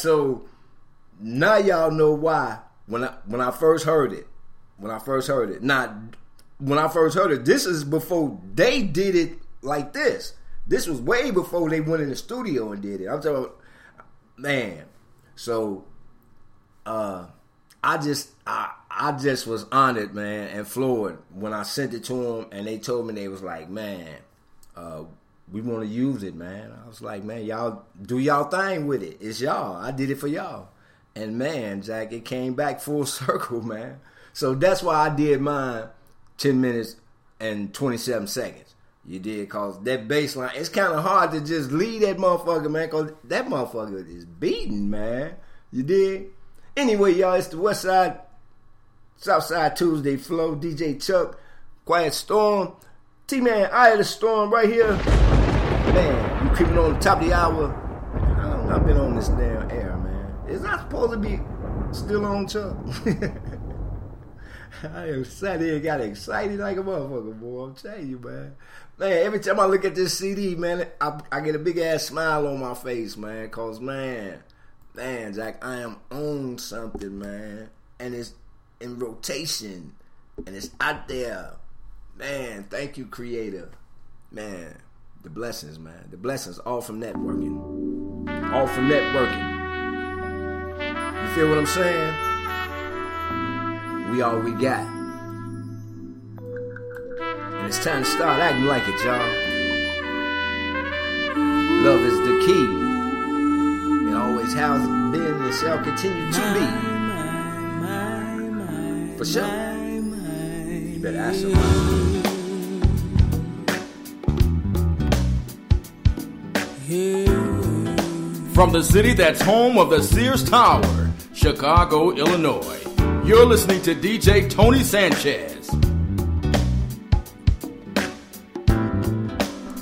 So now y'all know why when I when I first heard it. When I first heard it. Not when I first heard it, this is before they did it like this. This was way before they went in the studio and did it. I'm talking man. So uh I just I I just was honored, man, and floored when I sent it to them and they told me they was like, man, uh, we want to use it, man. I was like, man, y'all do y'all thing with it. It's y'all. I did it for y'all. And man, Jack, it came back full circle, man. So that's why I did mine 10 minutes and 27 seconds. You did, cause that bass line, it's kind of hard to just leave that motherfucker, man, cause that motherfucker is beating, man. You did? Anyway, y'all, it's the West Side, South Side Tuesday Flow, DJ Chuck, Quiet Storm, T-Man, Eye of the Storm right here. Man, you creeping on the top of the hour. I don't know, I've been on this damn air, man. Is not supposed to be still on, Chuck? I am sat here, got excited like a motherfucker, boy. I'm telling you, man. Man, every time I look at this CD, man, I, I get a big ass smile on my face, man. Cause man, man, Jack, I am on something, man, and it's in rotation, and it's out there, man. Thank you, Creator, man. The blessings, man. The blessings, all from networking, all from networking. You feel what I'm saying? We all we got. And it's time to start acting like it, y'all. Love is the key. It always has been and shall continue to be. For sure. You better ask somebody. From the city that's home of the Sears Tower, Chicago, Illinois, you're listening to DJ Tony Sanchez.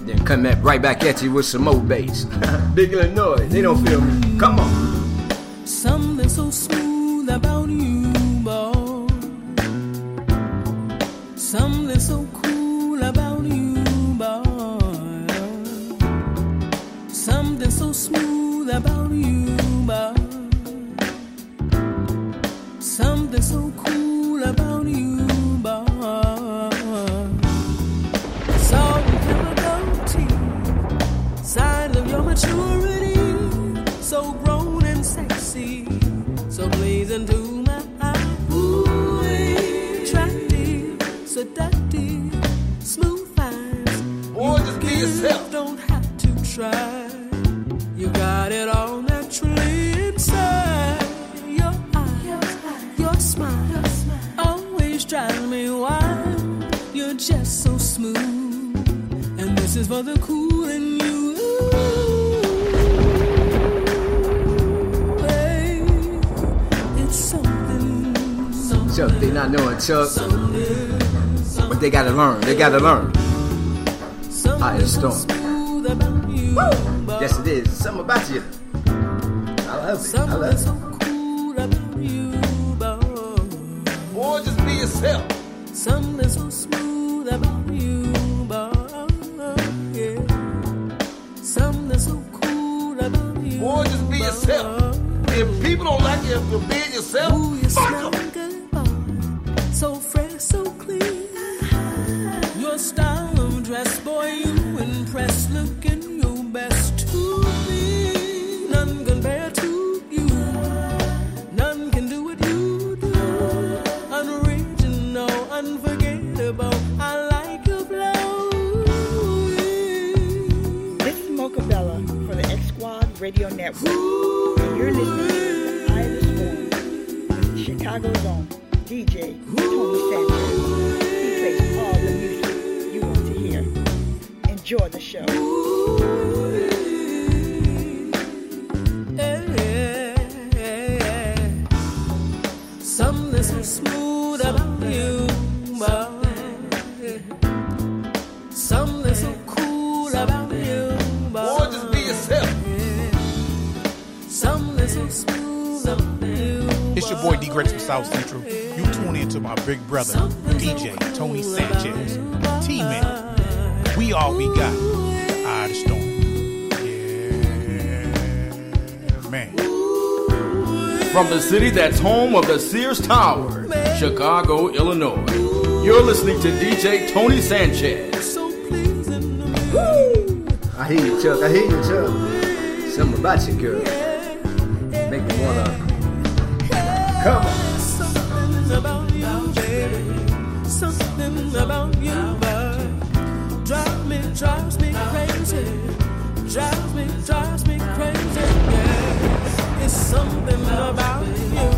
Then come back right back at you with some old bass. Big Illinois, they don't feel me. Come on. got to learn. Home of the Sears Tower, Chicago, Illinois. You're listening to DJ Tony Sanchez. Woo! I hear you, Chuck. I hear you, Chuck. Something about you, girl. Make me wanna come on. Something about you, baby. Something about you, but drives me, drives me crazy. Drives me, drives me crazy. Yeah. It's something about you.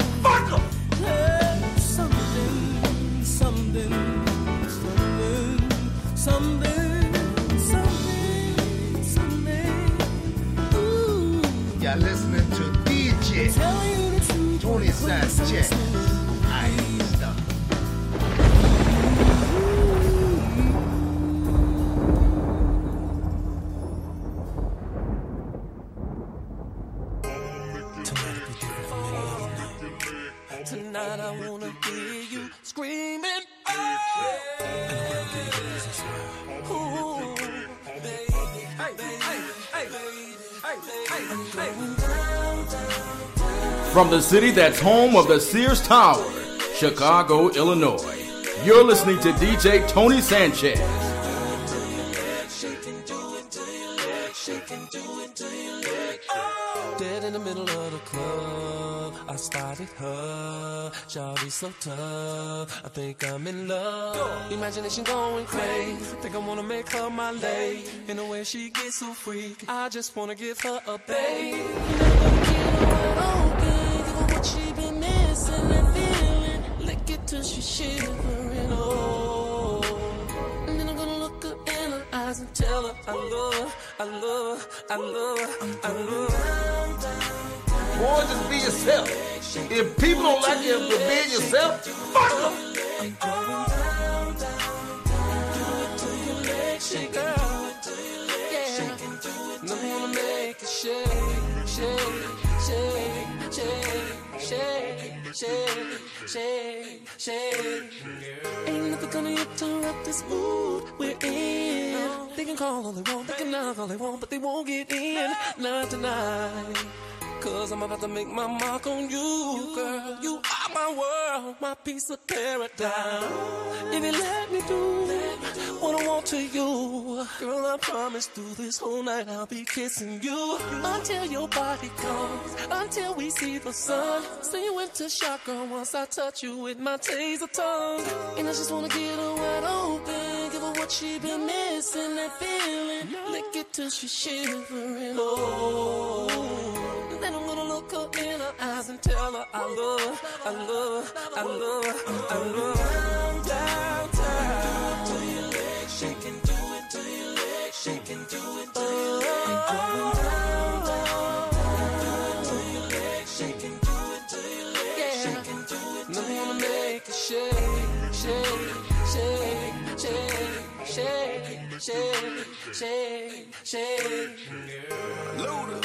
the city that's home of the Sears Tower, Chicago, Illinois, you're listening to DJ Tony Sanchez. Dead in the middle of the club, I started her. Shawty so tough, I think I'm in love. Imagination going crazy, think I wanna make her my lady. In the way she gets so freaky, I just wanna give her a baby. Till she shivering. Oh, and then I'm gonna look her in her eyes and tell her I love her, I love her, I love her, I love her. Boy, just be yourself. If people don't like you for being yourself, fuck them. Ain't nothing gonna interrupt this mood we're in. They can call all they want, they can knock all they want, but they won't get in. Not tonight. Cause I'm about to make my mark on you, girl. You are my world, my piece of paradise. If you let me do what I want to you, girl, I promise through this whole night I'll be kissing you until your body comes, until we see the sun. See you into shock, girl, once I touch you with my taser tongue. And I just wanna get her wide open, give her what she been missing, that feeling. Lick it till she's shivering. Oh. Look her in her eyes and tell her I love her, I love her, I love her, I love her. Downtown, do your legs shaking, do it, do your legs shaking, do it, do your legs going down, down, down. Do your legs shaking, do it, do your legs shaking, do it. And I'm gonna make it shake, shake, shake, shake, shake, shake, shake, shake. Luda.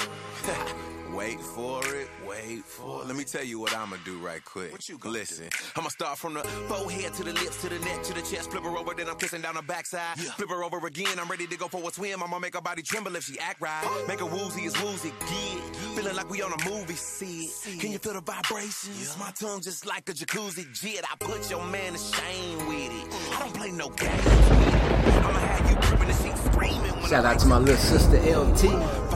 Wait for it, wait for it. Let me tell you what I'ma do right quick. What you Listen, I'ma start from the forehead to the lips to the neck to the chest. Flip her over, then I'm kissing down her backside. Flip her over again, I'm ready to go for a swim. I'ma make her body tremble if she act right. Make her woozy as woozy, yeah. Feeling like we on a movie set. Can you feel the vibrations? My tongue just like a jacuzzi jet. I put your man to shame with it. I don't play no games. I'ma have you gripping the seat screaming when Shout out to my little sister LT.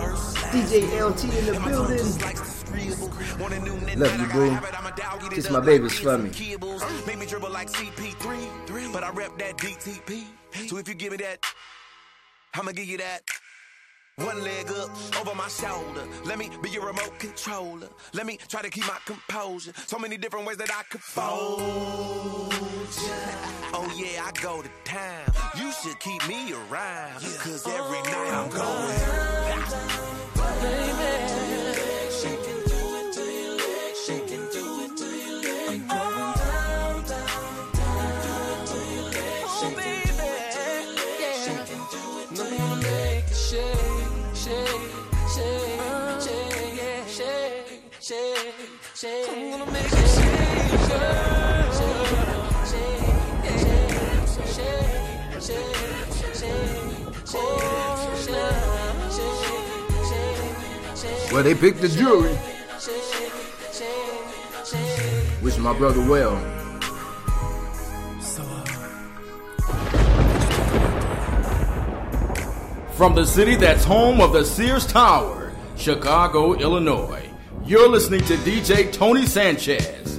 DJ LT in the building. Love you, boo. Kiss my babies for me. Make me dribble like CP3, but I rep that DTP. So if you give me that, I'ma give you that. One leg up over my shoulder. Let me be your remote controller. Let me try to keep my composure. So many different ways that I could fold ya. Oh yeah, I go to town. You should keep me around. Cause every night I'm going. Shake. Well, they picked the jury. Wish my brother well. Uh, from the city that's home of the Sears Tower, Chicago, Illinois, you're listening to DJ Tony Sanchez.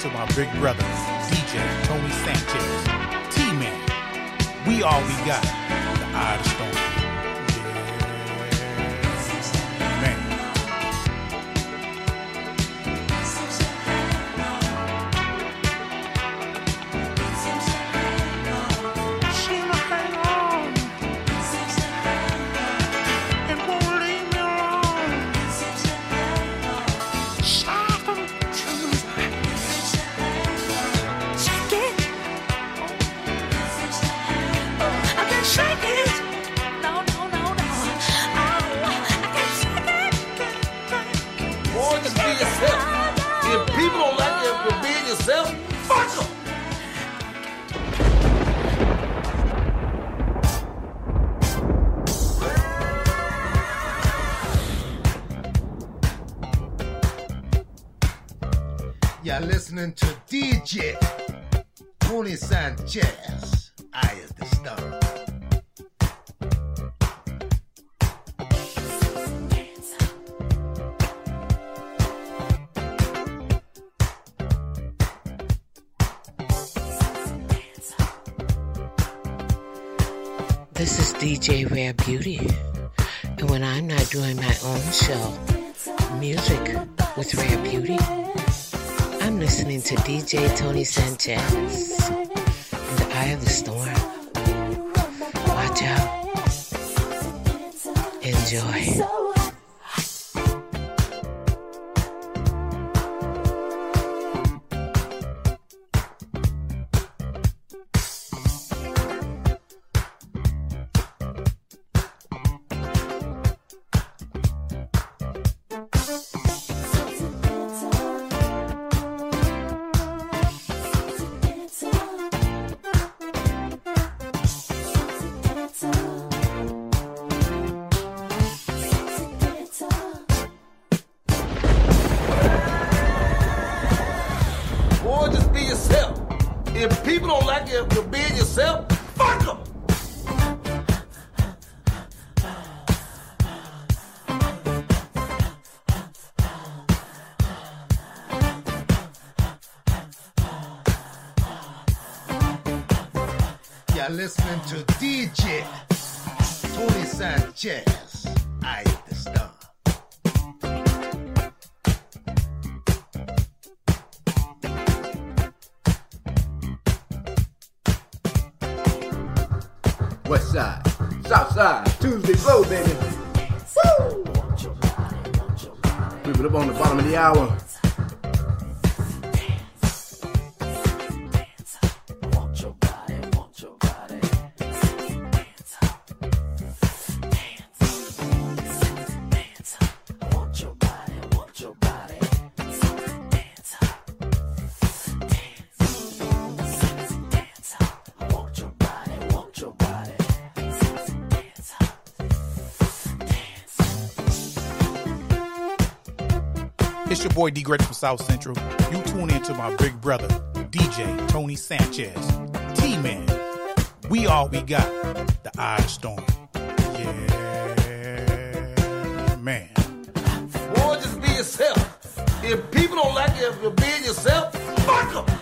To my big brother, DJ Tony Sanchez. T Man. We all we got. The Eye of yourself, fuck. You're listening to DJ Tony Sanchez, Beauty. And when I'm not doing my own show, music with Rare Beauty, I'm listening to DJ Tony Sanchez in the Eye of the Storm. Watch out. Enjoy. You're listening to DJ Tony Sanchez, Eye of the Storm. West side, south side, Tuesday flow, baby. Woo! Creep it up on the bottom of the hour. Boy D Greatest from South Central. You tune in to my big brother, DJ Tony Sanchez. T Man, we all we got. The Eye Storm. Yeah, man. Boy, just be yourself. If people don't like you if you're being yourself, fuck them.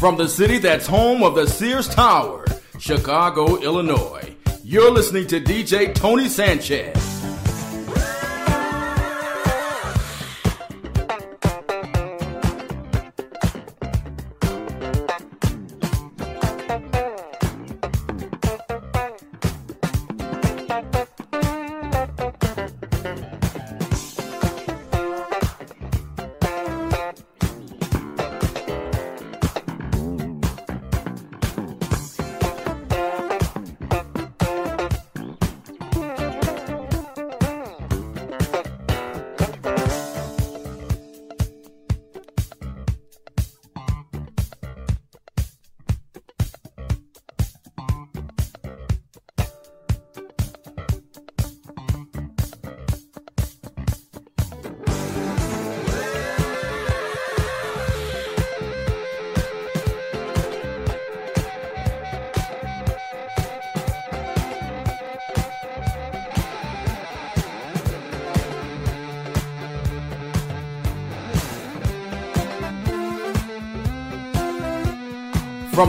From the city that's home of the Sears Tower, Chicago, Illinois, you're listening to DJ Tony Sanchez.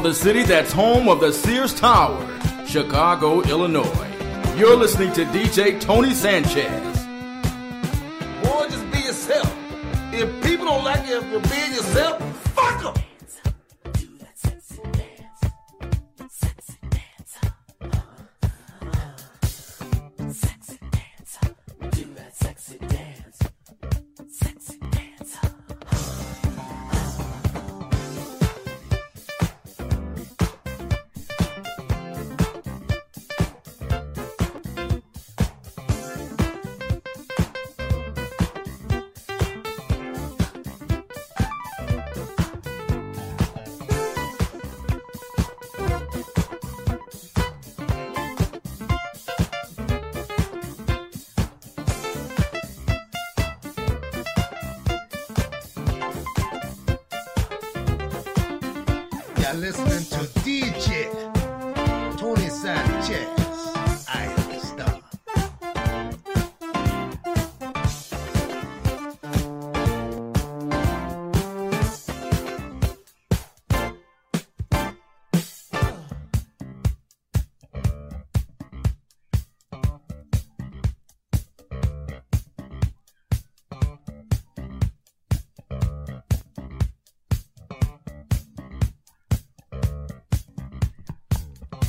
The city that's home of the Sears Tower, Chicago, Illinois, you're listening to DJ Tony Sanchez.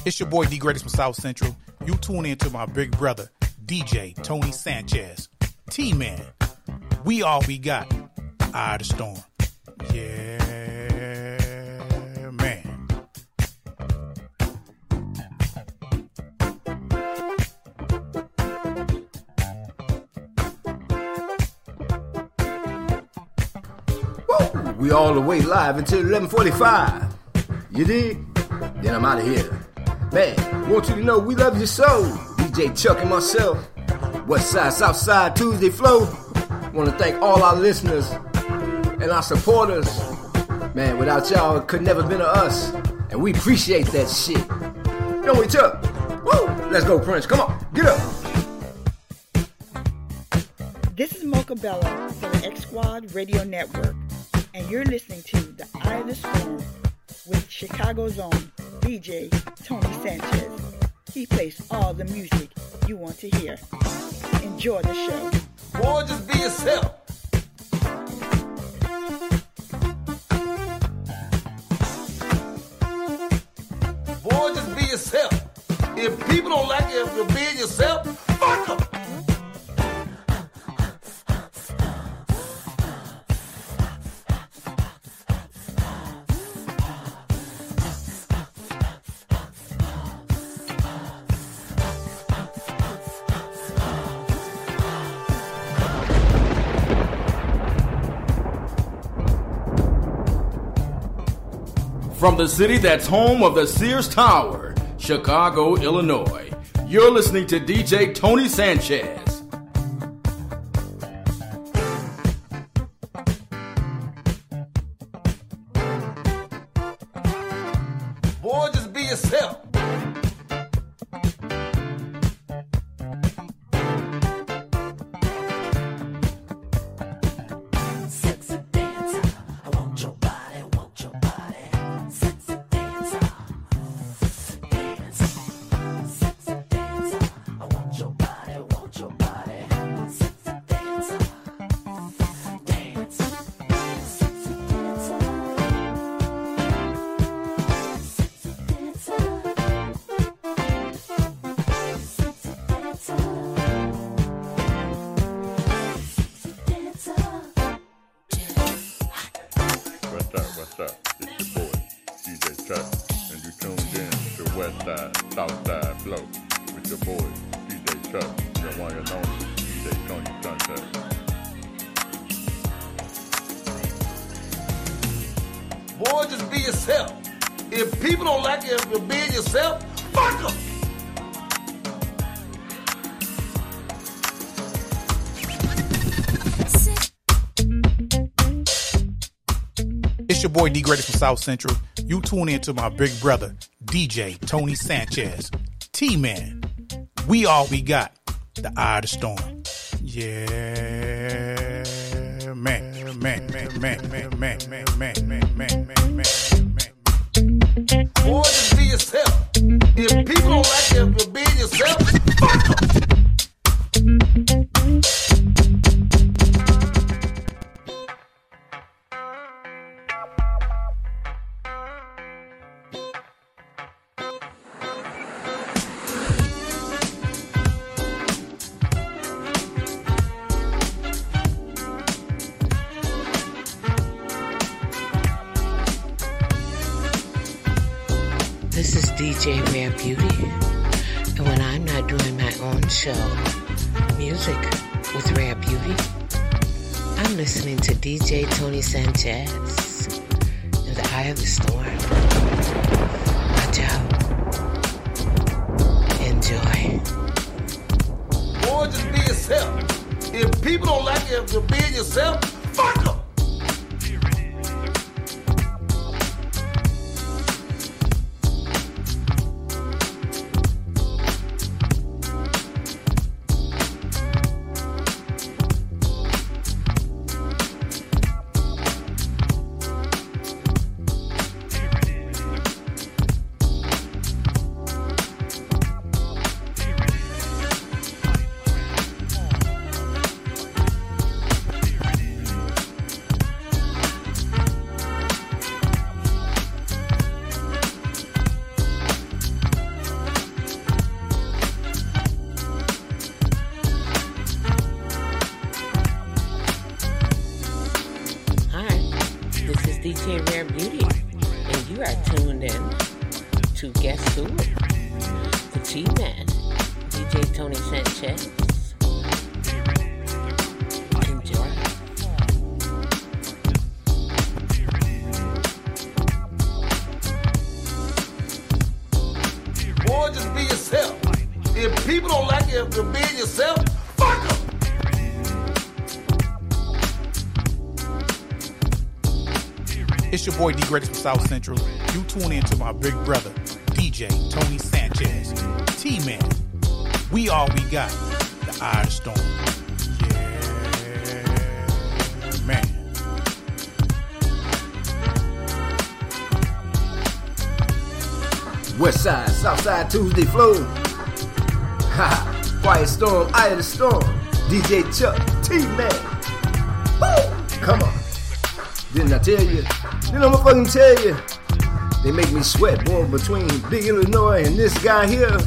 It's your boy D Greatest from South Central. You tune in to my big brother, DJ Tony Sanchez. T Man, we all we got. Eye the Storm. Yeah, man. Woo! We all the way live until 11:45. You dig? Then I'm out of here. Man, want you to know we love your soul. DJ Chuck and myself. West Side, South Side, Tuesday Flow. Want to thank all our listeners and our supporters. Man, without y'all, it could never been to us. And we appreciate that shit. Don't we, Chuck? Woo! Let's go, Prince. Come on, get up. This is Mocha Bella for the X Squad Radio Network, and you're listening to The Eye of the Storm with Chicago's own DJ Tony Sanchez. He plays all the music you want to hear. Enjoy the show. Boy, just be yourself. Boy, just be yourself. If people don't like you you're being yourself, From the city that's home of the Sears Tower, Chicago, Illinois. You're listening to DJ Tony Sanchez. Your boy D Greatest from South Central. You tune in to my big brother, DJ Tony Sanchez. T Man. We all we got. The eye of the storm. Yeah, South Central. You tune in to my big brother, DJ Tony Sanchez. T Man. We all we got. The the storm. Yeah, man. West Side, South Side Tuesday flow. Ha! Quiet storm, eye of the storm. DJ Chuck, T Man. Woo! Come on. Didn't I tell you? Didn't I fucking tell you? They make me sweat, boy, between Big Illinois and this guy here.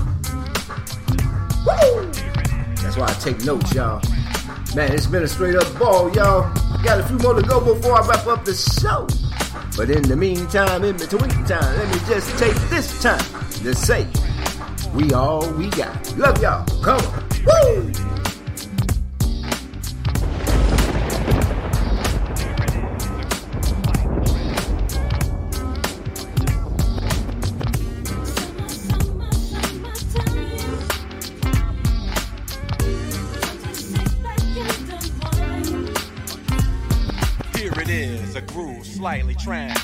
Woo! That's why I take notes, y'all. Man, it's been a straight up ball, y'all. Got a few more to go before I wrap up the show. But in the meantime, in between time, let me just take this time to say, we all we got. Love y'all. Come on. train.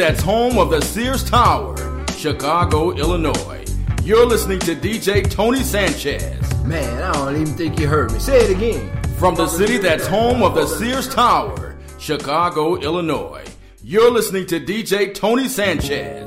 that's home of the Sears Tower, Chicago, Illinois. You're listening to DJ Tony Sanchez. Man, I don't even think you heard me. Say it again. From the city that's home of the Sears Tower, Chicago, Illinois. You're listening to DJ Tony Sanchez.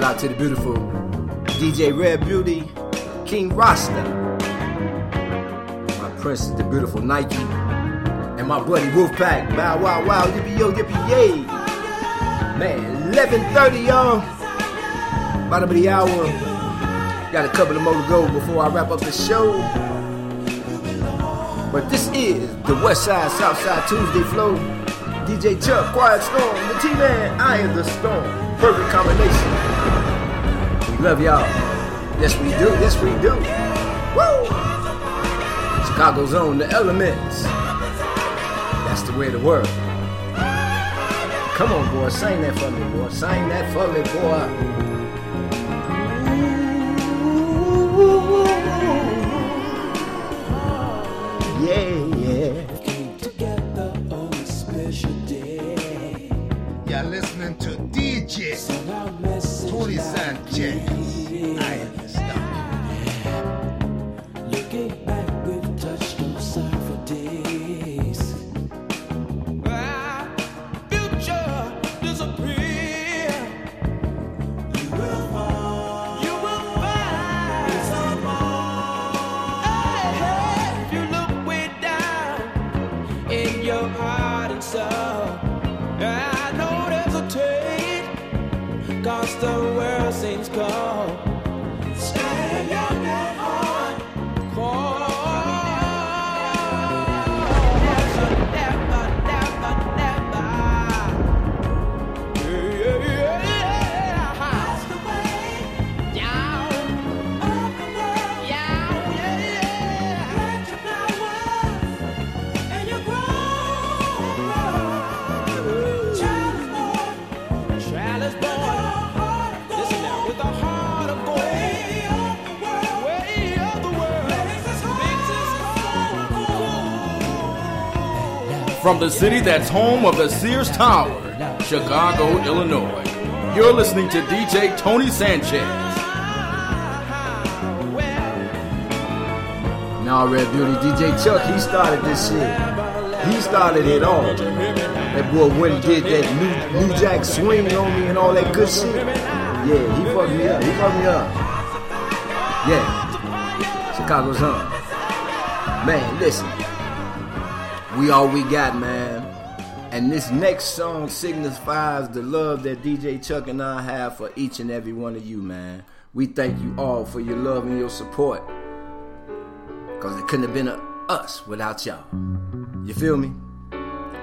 Shout out to the beautiful DJ Red Beauty, King Rasta, my princess, the beautiful Nike, and my buddy Wolfpack. Bow wow wow, yippee yo, yippee yay. Man, 11.30 y'all, bottom of the hour. Got a couple of more to go before I wrap up the show. But this is the West Side Southside Tuesday Flow. DJ Chuck, Quiet Storm, the T-Man, I am the Storm. Perfect combination. Love y'all. Yes, we do. Yes, we do. Woo! Chicago Zone, the elements. That's the way the world. Come on, boy, sing that for me, boy. Sing that for me, boy. From the city that's home of the Sears Tower, Chicago, Illinois. You're listening to DJ Tony Sanchez. Now, Red Beauty, DJ Chuck, he started this shit. He started it all. That boy went and did that new, new Jack swing on me and all that good shit. Yeah, he fucked me up. He fucked me up. Yeah. Chicago's on. Man, listen. We all we got, man. And this next song signifies the love that DJ Chuck and I have for each and every one of you, man. We thank you all for your love and your support. Cause it couldn't have been us without y'all. You feel me?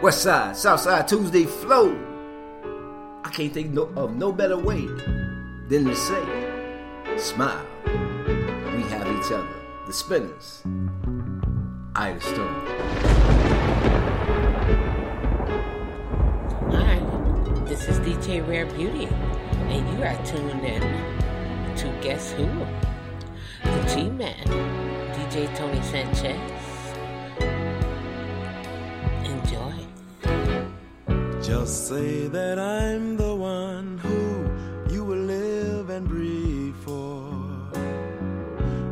West Side, South Side, Tuesday flow. I can't think no, of no better way than to say, smile. We have each other. The Spinners. I the this is DJ Rare Beauty, and you are tuned in to Guess Who? The G Man, DJ Tony Sanchez. Enjoy. Just say that I'm the one who you will live and breathe for.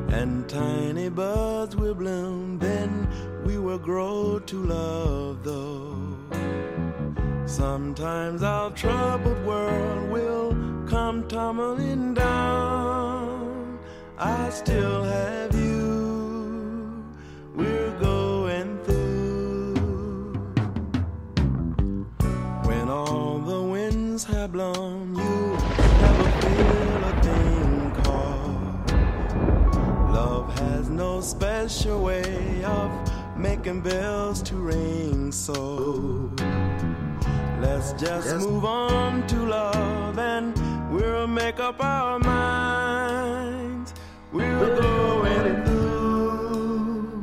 And tiny buds will bloom, then we will grow to love, though. Sometimes our troubled world will come tumbling down. I still have you. We're going through. When all the winds have blown, you never feel a thing called. Love has no special way of making bells to ring, so let's just Yes. move on to love and we'll make up our minds. We're going through.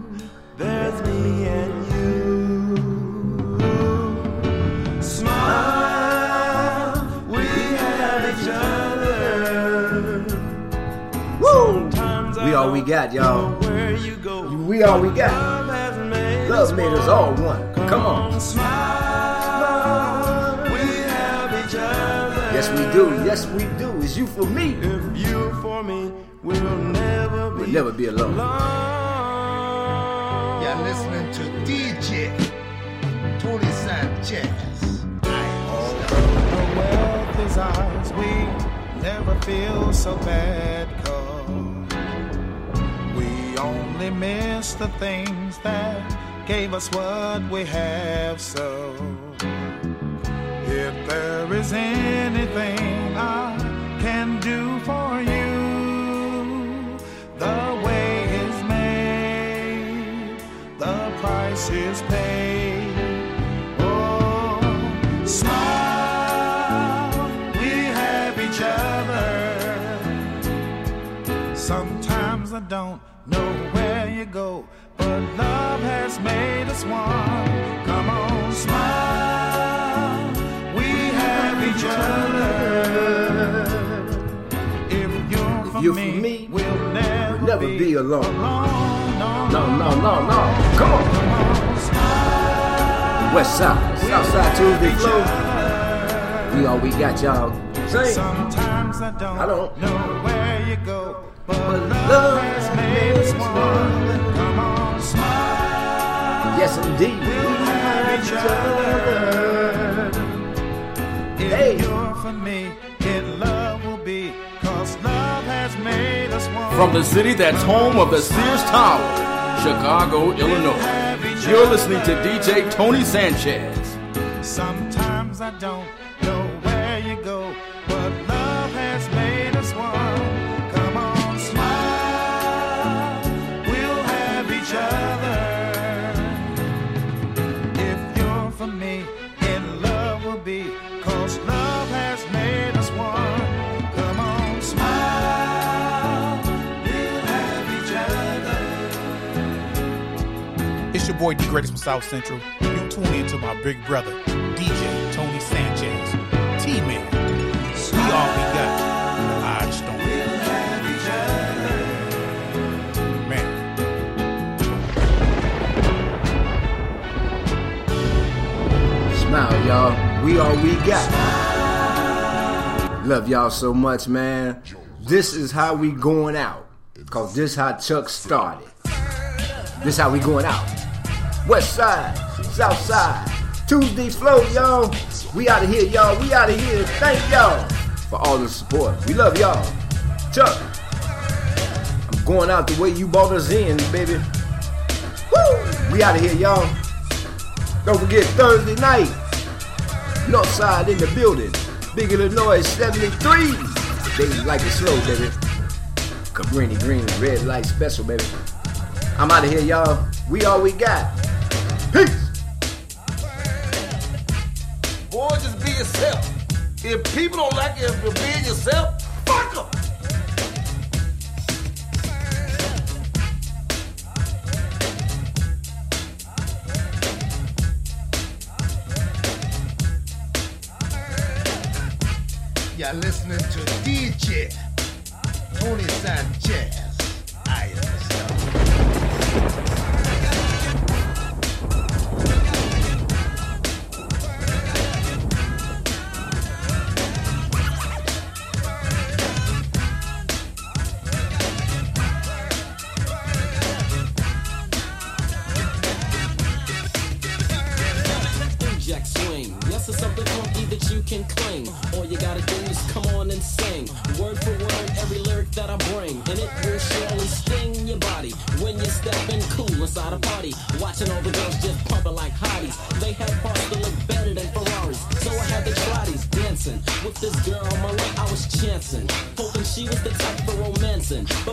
There's me and you. Smile, we have each other. Woo! We all we got, y'all. Where you go, We all we got. Love made us all one. Come on. Yes, we do. Yes, we do. It's you for me. If you for me, we'll never be, We'll never be alone. You're listening to DJ Tony Sanchez. The wealth is ours, we never feel so bad cause we only miss the things that gave us what we have so if there is everything I can do for you. The way is made, the price is paid. Oh, smile, we have each other. Sometimes I don't know where you go, but love has made us one. Come on, smile. We each other. If you're for you're me, for me, we'll never, Never be, be alone. No, No, no, no. Come on. West side, south side Tuesday flow. We all we got, y'all. Sing. Sometimes I don't, I don't know where you go, but, love has made us one. Come on, smile. Yes, indeed. We'll have each other. If Hey. you're for me, in love will be, cause love has made us one. From the city that's home of the Sears Tower, Chicago, Illinois. You're listening to DJ Tony Sanchez. Sometimes I don't boy D Greatest from South Central. You tune in to my big brother, DJ Tony Sanchez. T Man. We all we got. The Storm. Man. Smile, y'all. We all we got. Love y'all so much, man. This is how we going out. Cause this how Chuck started. This how we going out. West side, south side. Tuesday flow, y'all. We out of here, y'all. We out of here. Thank y'all for all the support. We love y'all. Chuck, I'm going out the way you brought us in, baby. Woo! We out of here, y'all. Don't forget Thursday night. Northside in the building. Big Illinois 73. They like it slow, baby. Cabrini Green, red light special, baby. I'm out of here, y'all. We all we got. Peace. Boy, just be yourself. If people don't like you if you're being yourself, fuck them. You're listening to DJ Tony Sanchez. I understand.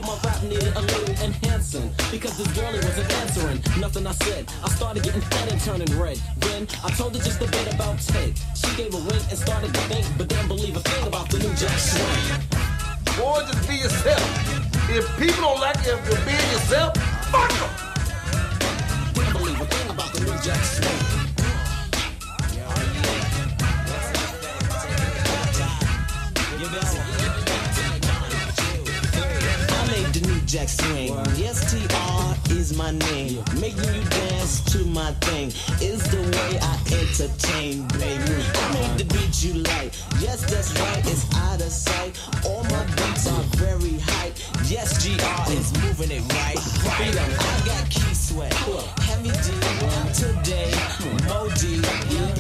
My rap needed a little enhancing. Because this girlie wasn't answering. Nothing I said. I started getting fed and turning red. Then I told her just a bit about Ted. She gave a wink and started to think, but didn't believe a thing about the new Jack Swing. Boy, just be yourself. If people don't like you if you're being yourself, fuck them. Didn't believe a thing about the new Jack Swing. Jack swing. Yes, TR is my name. Making you dance to my thing is the way I entertain, baby. I made the beat you like. Yes, that's right, it's out of sight. All my beats are very hype. Yes, GR is moving it right. right. I got Keith Sweat. Heavy D today. Mo D.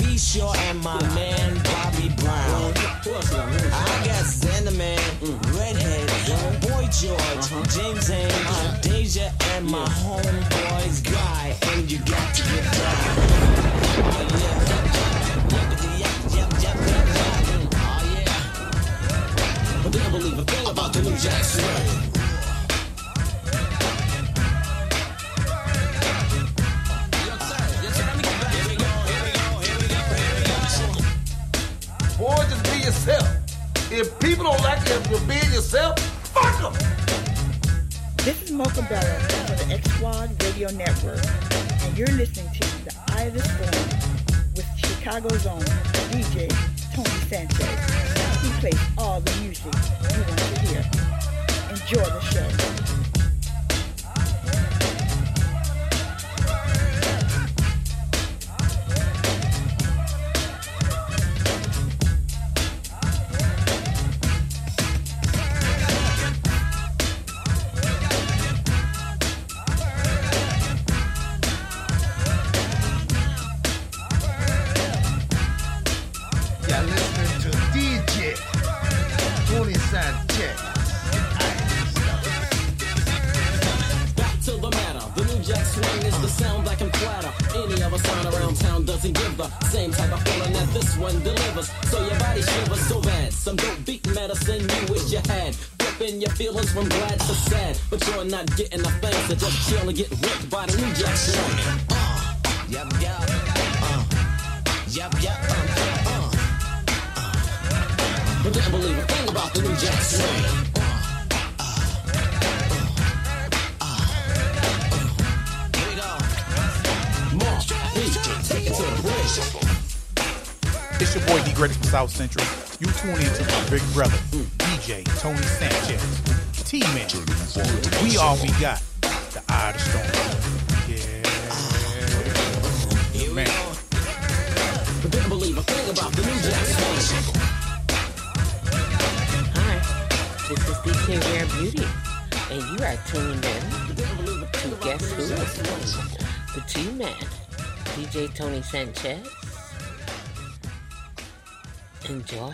Be sure and my man Bobby Brown. I got Xander Man, Redhead, Boy George, uh-huh. James Haynes, Deja, and my homeboys Guy. And you got to get down. Oh, But didn't believe a thing about the new Jack Swing. Boy, just be yourself. If people don't like you if you're being yourself, fuck them. This is Mocha Bella for the X Squad Radio Network, and you're listening to The Eye of the Storm with Chicago's own DJ Tony Sanchez. He plays all the music you want to hear. Enjoy the show. Flipping your feelings from glad to sad. But you're not getting a thing, so just chill and get ripped by the new jack swing. Uh, yep, yep. Uh, yep, yep. Uh, uh, uh. But didn't believe a thing about the new jack swing. Take it to. It's your boy D Greatest from South Central. You tune in to my big brother, DJ Tony Sanchez. T Man. We all we got. The eye of the storm. Yeah. Man. But didn't believe a thing about the new jack swing. Hi, this is DK Rare Beauty, and you are tuned in to Guess Who? The T Man, DJ Tony Sanchez. Enjoy.